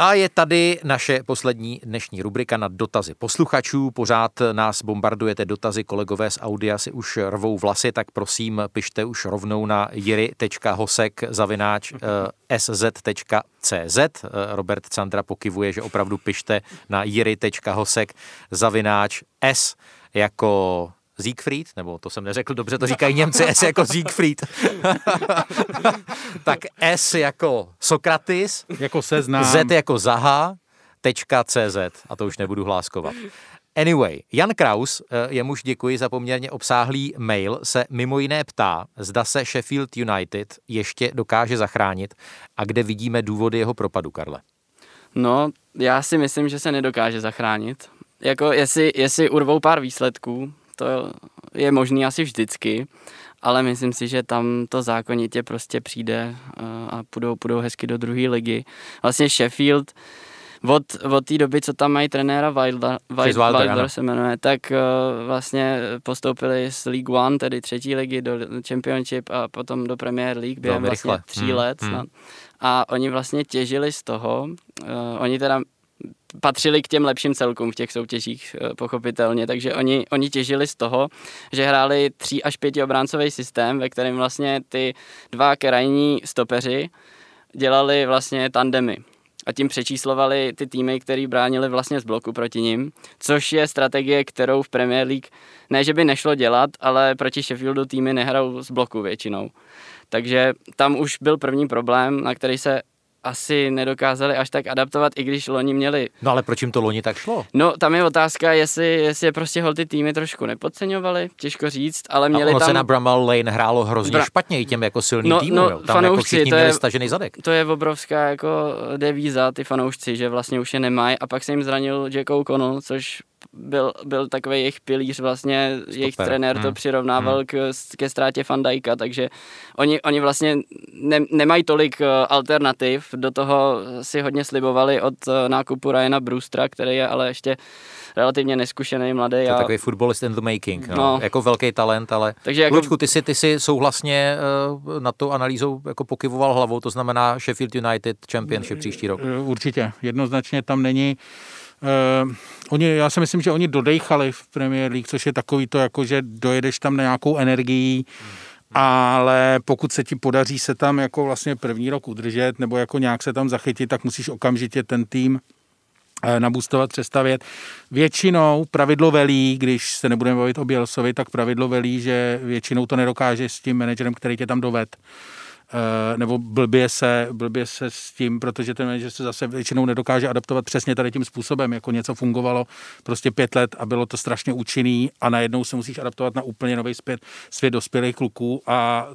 A je tady naše poslední dnešní rubrika na dotazy posluchačů. Pořád nás bombardujete dotazy, kolegové z Audia si už rvou vlasy, tak prosím pište už rovnou na jiry.hosek zavináč eh, sz.cz. Eh, Robert Candra pokivuje, že opravdu pište na jiry.hosek zavináč s jako Siegfried, nebo to jsem neřekl dobře, to říkají Němci, S jako Siegfried. tak S jako Sokratis, Jako seznam. Z jako Zaha, tečka CZ, a to už nebudu hláskovat. Anyway, Jan Kraus, eh, jemuž děkuji za poměrně obsáhlý mail, se mimo jiné ptá, zda se Sheffield United ještě dokáže zachránit a kde vidíme důvody jeho propadu, Karle. No, já si myslím, že se nedokáže zachránit. Jako jestli, jestli urvou pár výsledků, to je možný asi vždycky, ale myslím si, že tam to zákonitě prostě přijde eh, a půjdou, půjdou hezky do druhé ligy. Vlastně Sheffield od, od té doby, co tam mají trenéra Wilder, Wilder, Wilder ano. se jmenuje, tak uh, vlastně postoupili z League One, tedy třetí ligy, do Championship a potom do Premier League během vlastně rychle. tří Hmm, let. hmm. A oni vlastně těžili z toho, uh, oni teda patřili k těm lepším celkům v těch soutěžích, eh, pochopitelně, takže oni, oni těžili z toho, že hráli tří až pěti obráncový systém, ve kterém vlastně ty dva krajní stopeři dělali vlastně tandemy a tím přečíslovali ty týmy, který bránili vlastně z bloku proti ním, což je strategie, kterou v Premier League ne, že by nešlo dělat, ale proti Sheffieldu týmy nehrajou z bloku většinou. Takže tam už byl první problém, na který se asi nedokázali až tak adaptovat, i když loni měli No ale proč jim to loni tak šlo? No, tam je otázka, jestli, jestli je prostě hol ty týmy trošku nepodceňovali, těžko říct, ale A měli ono tam... se na Bramall Lane hrálo hrozně Bra- špatně i těm jako silným No, týmům. no, jo. Tam jako fanoušci, všichni to je- stažený zadek. To je obrovská jako devíza, ty fanoušci, že vlastně už je nemají a pak se jim zranil Jack O'Connell, což byl, byl takový jejich pilíř, vlastně jejich trenér to Hmm. přirovnával hmm. k, ke ztrátě Fandajka, takže oni, oni vlastně ne, nemají tolik eh, alternativ, do toho si hodně slibovali od eh, nákupu Ryana Brewstra, který je ale ještě relativně neskušený mladý. To je a- takový footballist in the making. No. No. Jako velký talent, ale Takže jako- Luďku, ty si, ty si souhlasně uh, na tu analýzou jako pokyvoval hlavou, to znamená Sheffield United Championship příští rok. Eh, Určitě, jednoznačně tam není. Uh, oni, já si myslím, že oni dodejchali v Premier League, což je takový to, jako že dojedeš tam na nějakou energii, ale pokud se ti podaří se tam jako vlastně první rok udržet nebo jako nějak se tam zachytit, tak musíš okamžitě ten tým eh, nabustovat, přestavět. Většinou pravidlo velí, když se nebudeme bavit o Bělsovi, tak pravidlo velí, že většinou to nedokáže s tím manažerem, který tě tam doved. Eh, nebo blbě se, blbě se s tím, protože ten manažer se zase většinou nedokáže adaptovat přesně tady tím způsobem, jako něco fungovalo prostě pět let a bylo to strašně účinný a najednou se musíš adaptovat na úplně nový svět, svět dospělých kluků a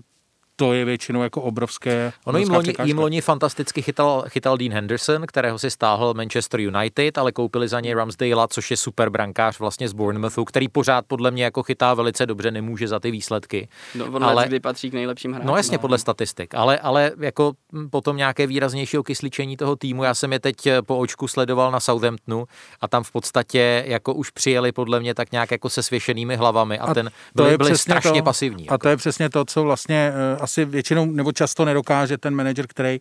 to je většinou jako obrovské. Ono jim loni, překážka. jim loni fantasticky chytal, chytal Dean Henderson, kterého si stáhl Manchester United, ale koupili za něj Ramsdale, což je super brankář vlastně z Bournemouthu, který pořád podle mě jako chytá velice dobře, nemůže za ty výsledky. No, on ale- kdy patří k nejlepším hráčům. No jasně, podle statistik, ale, ale jako hm, potom nějaké výraznější okysličení toho týmu. Já jsem je teď eh, po očku sledoval na Southamptonu a tam v podstatě jako už přijeli podle mě tak nějak jako se svěšenými hlavami a, ten byli, byli strašně to, pasivní. A to je přesně to, co vlastně uh, asi většinou nebo často nedokáže ten manager, který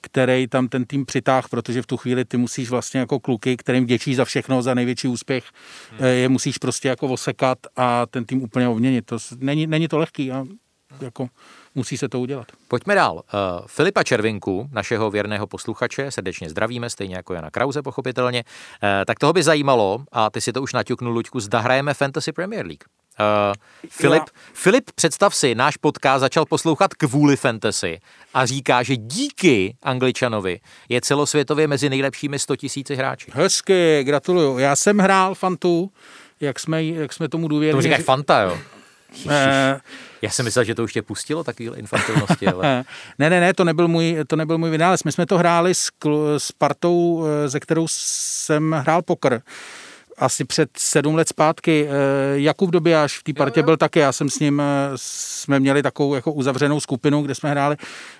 který tam ten tým přitáh, protože v tu chvíli ty musíš vlastně jako kluky, kterým děčí za všechno, za největší úspěch, hmm. je musíš prostě jako osekat a ten tým úplně obměnit. To není, není to lehký a jako musí se to udělat. Pojďme dál. Uh, Filipa Červinku, našeho věrného posluchače, srdečně zdravíme, stejně jako Jana Krause, pochopitelně. Uh, tak toho by zajímalo, a ty si to už naťuknul, Luďku, zda hrajeme Fantasy Premier League. Uh, Filip, Filip, představ si, náš podcast začal poslouchat kvůli fantasy a říká, že díky Angličanovi je celosvětově mezi nejlepšími 100 tisíci hráči. Hezky, gratuluju. Já jsem hrál fantu, jak jsme, jak jsme tomu důvěrně... To říkáš Fanta, jo? Eh, Já jsem myslel, že to už tě pustilo, takovýhle infantilnosti, ale... Ne, ne, ne, to nebyl můj, to nebyl můj vynález. My jsme to hráli s, s partou, eh, ze kterou jsem hrál poker. Asi před sedm let zpátky. Eh, Jakub Dobijáš v té partě byl taky, já jsem s ním, eh, jsme měli takovou jako uzavřenou skupinu, kde jsme hráli.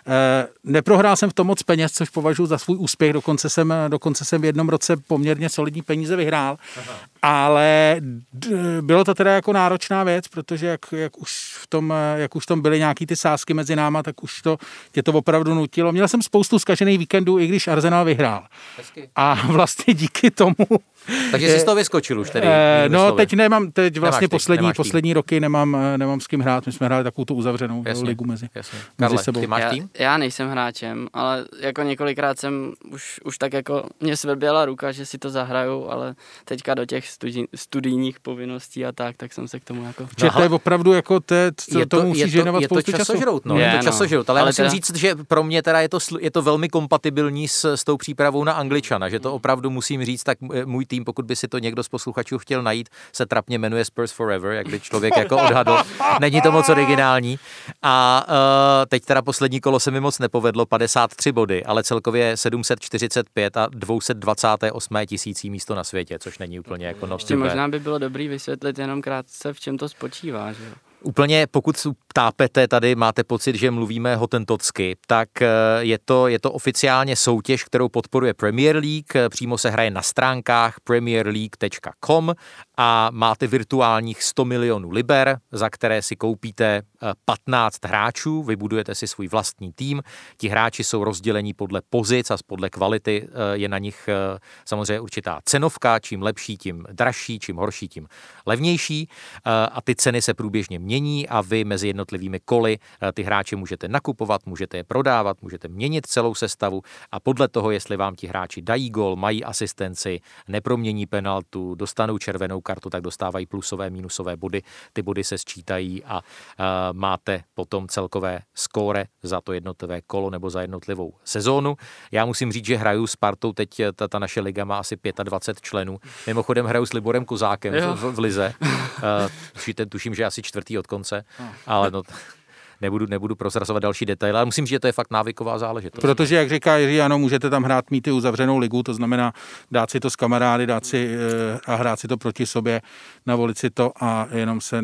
Eh, Neprohrál jsem v tom moc peněz, což považuji za svůj úspěch, dokonce jsem, dokonce jsem v jednom roce poměrně solidní peníze vyhrál, Aha. Ale d- bylo to teda jako náročná věc, protože jak, jak, už v tom, jak už v tom byly nějaký ty sázky mezi náma, tak už to, tě to opravdu nutilo. Měl jsem spoustu zkažených víkendů, i když Arsenal vyhrál. Hezky. A vlastně díky tomu takže jsi z toho vyskočil už tedy. Eh, no, slovy. teď nemám, teď vlastně Nemáš poslední, nemáš poslední roky nemám, eh, nemám s kým hrát. My jsme hráli takovou tu uzavřenou jasně, ligu mezi, jasně. mezi Karle, sebou. Ty máš tým? Já, já nejsem hráčem, ale jako několikrát jsem už, už tak jako, mě svrběla ruka, že si to zahraju, ale teďka do těch studi, studijních povinností a tak, tak jsem se k tomu jako... Že to je opravdu jako, te, co, je to, to musíš je to, věnovat je to spoustu času. časožrout, no, je, je to no. časožrout, ale, ale musím teda... říct, že pro mě teda je to, je to velmi kompatibilní s, s tou přípravou na Angličana, že to opravdu musím říct, tak můj tým, pokud by si to někdo z posluchačů chtěl najít, se trapně jmenuje Spurs Forever, jak by člověk jako odhadl. Není to moc originální. A uh, teď teda poslední kolo se mi moc nepovedlo, 53 body, ale celkově 745 a 228 tisící místo na světě, což není úplně jako noc. možná by bylo dobrý vysvětlit jenom krátce, v čem to spočívá. Že? Úplně, pokud tápete tady, máte pocit, že mluvíme hotentocky, tak je to, je to oficiálně soutěž, kterou podporuje Premier League, přímo se hraje na stránkách premierleague.com a máte virtuálních 100 milionů liber, za které si koupíte 15 hráčů, vybudujete si svůj vlastní tým, ti hráči jsou rozdělení podle pozic a podle kvality je na nich samozřejmě určitá cenovka, čím lepší, tím dražší, čím horší, tím levnější. A ty ceny se průběžně mění a vy mezi jednotlivými koly ty hráče můžete nakupovat, můžete je prodávat, můžete měnit celou sestavu a podle toho, jestli vám ti hráči dají gol, mají asistenci, nepromění penaltu, dostanou červenou kartu, tak dostávají plusové, minusové body. Ty body se sčítají a uh, máte potom celkové skóre za to jednotlivé kolo nebo za jednotlivou sezónu. Já musím říct, že hraju s Partou, teď ta, ta naše liga má asi 25 členů. Mimochodem hraju s Liborem Kozákem v, v Lize. Uh, tuším, že asi čtvrtý od konce, ale no, nebudu, nebudu prozrazovat další detaily, ale musím říct, že to je fakt návyková záležitost. Protože, jak říká Jiří, ano, můžete tam hrát mít i uzavřenou ligu, to znamená dát si to s kamarády, dát si a hrát si to proti sobě, navolit si to a jenom se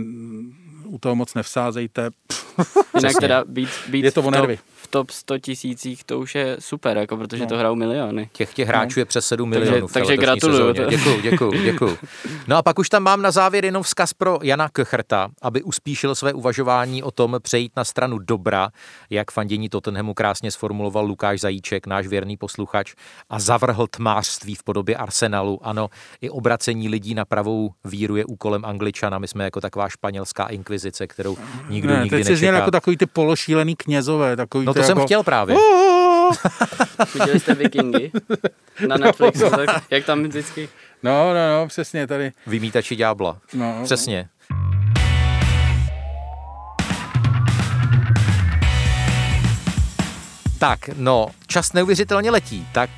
u toho moc nevsázejte. Jinak teda být, být je to v, top, v top 100 tisících, to už je super, jako, protože no. to hrajou miliony. Těch, těch hráčů no. je přes 7 milionů. Takže, takže gratuluju. Děkuju, děkuju, děkuju. No a pak už tam mám na závěr jenom vzkaz pro Jana Köcherta, aby uspíšil své uvažování o tom přejít na stranu dobra, jak fandění Tottenhamu krásně sformuloval Lukáš Zajíček, náš věrný posluchač, a zavrhl tmářství v podobě Arsenalu. Ano, i obracení lidí na pravou víru je úkolem Angličana. My jsme jako taková španělská inkvizice, kterou nikdo ne, nikdy teď nečeká. jako takový ty pološílený knězové. Takový no to ty jsem jako... chtěl právě. Viděli jste Vikingy na Netflixu, tak jak tam vždycky? No, no, no, přesně tady. Vymítači ďábla. No, Přesně. Tak, no, čas neuvěřitelně letí, tak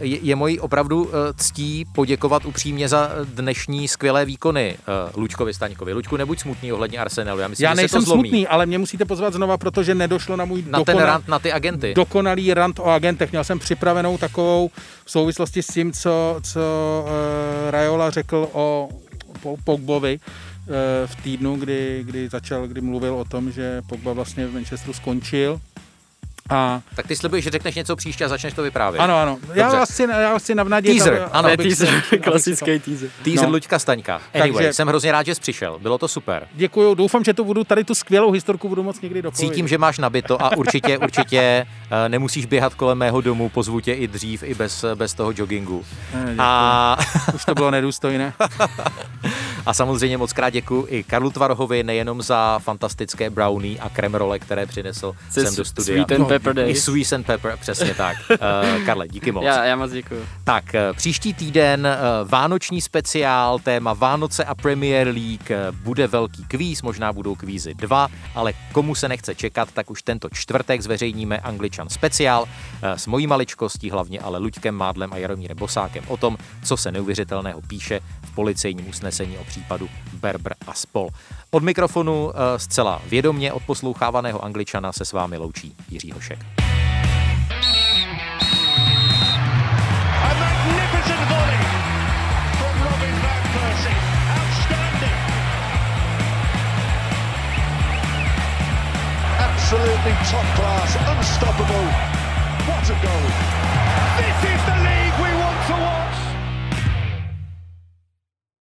je, je mojí opravdu ctí poděkovat upřímně za dnešní skvělé výkony Lučkovi Staňkovi. Lučku, nebuď smutný ohledně Arsenalu. Já, myslím, Já že nejsem se to zlomí. smutný, ale mě musíte pozvat znova, protože nedošlo na můj na dokonal, ten rant na ty agenty. dokonalý rant o agentech. Měl jsem připravenou takovou v souvislosti s tím, co, co uh, Rajola řekl o Pogbovi v týdnu, kdy, kdy začal, kdy mluvil o tom, že Pogba vlastně v Manchesteru skončil. A... Tak ty slibuješ, že řekneš něco příště a začneš to vyprávět. Ano, ano. Já vás chci, já vás chci navnadit. Teaser, aby, ano. abych teaser, se- klasický abych se teaser. Teaser No. Luďka Staňka. Anyway, Takže- jsem hrozně rád, že jsi přišel. Bylo to super. Děkuju, doufám, že to budu, tady tu skvělou historku budu moc někdy dopovědět. Cítím, že máš nabito a určitě, určitě eh, nemusíš běhat kolem mého domu, pozvu tě i dřív, i bez, bez toho joggingu. Ne, děkuju. A, Už to bylo nedůstojné. a samozřejmě moc krát děkuji i Karlu Tvarohovi nejenom za fantastické brownie a krem role, které přinesl Se sem do studia. Pepper I Days. Sweet and Pepper, přesně tak. Uh, Karle, díky moc. Já, já moc děkuju. Tak, eh, příští týden eh, vánoční speciál, téma Vánoce a Premier League, bude velký kvíz, možná budou kvízy dva, ale komu se nechce čekat, tak už tento čtvrtek zveřejníme Angličan speciál eh, s mojí maličkostí, hlavně ale Luďkem Mádlem a Jaromírem Bosákem o tom, co se neuvěřitelného píše v policejním usnesení o případu Berber a spol. Od mikrofonu eh, zcela vědomně odposlouchávaného angličana se s vámi loučí Jiří Hošek. Absolutely top class, unstoppable. What a goal! This is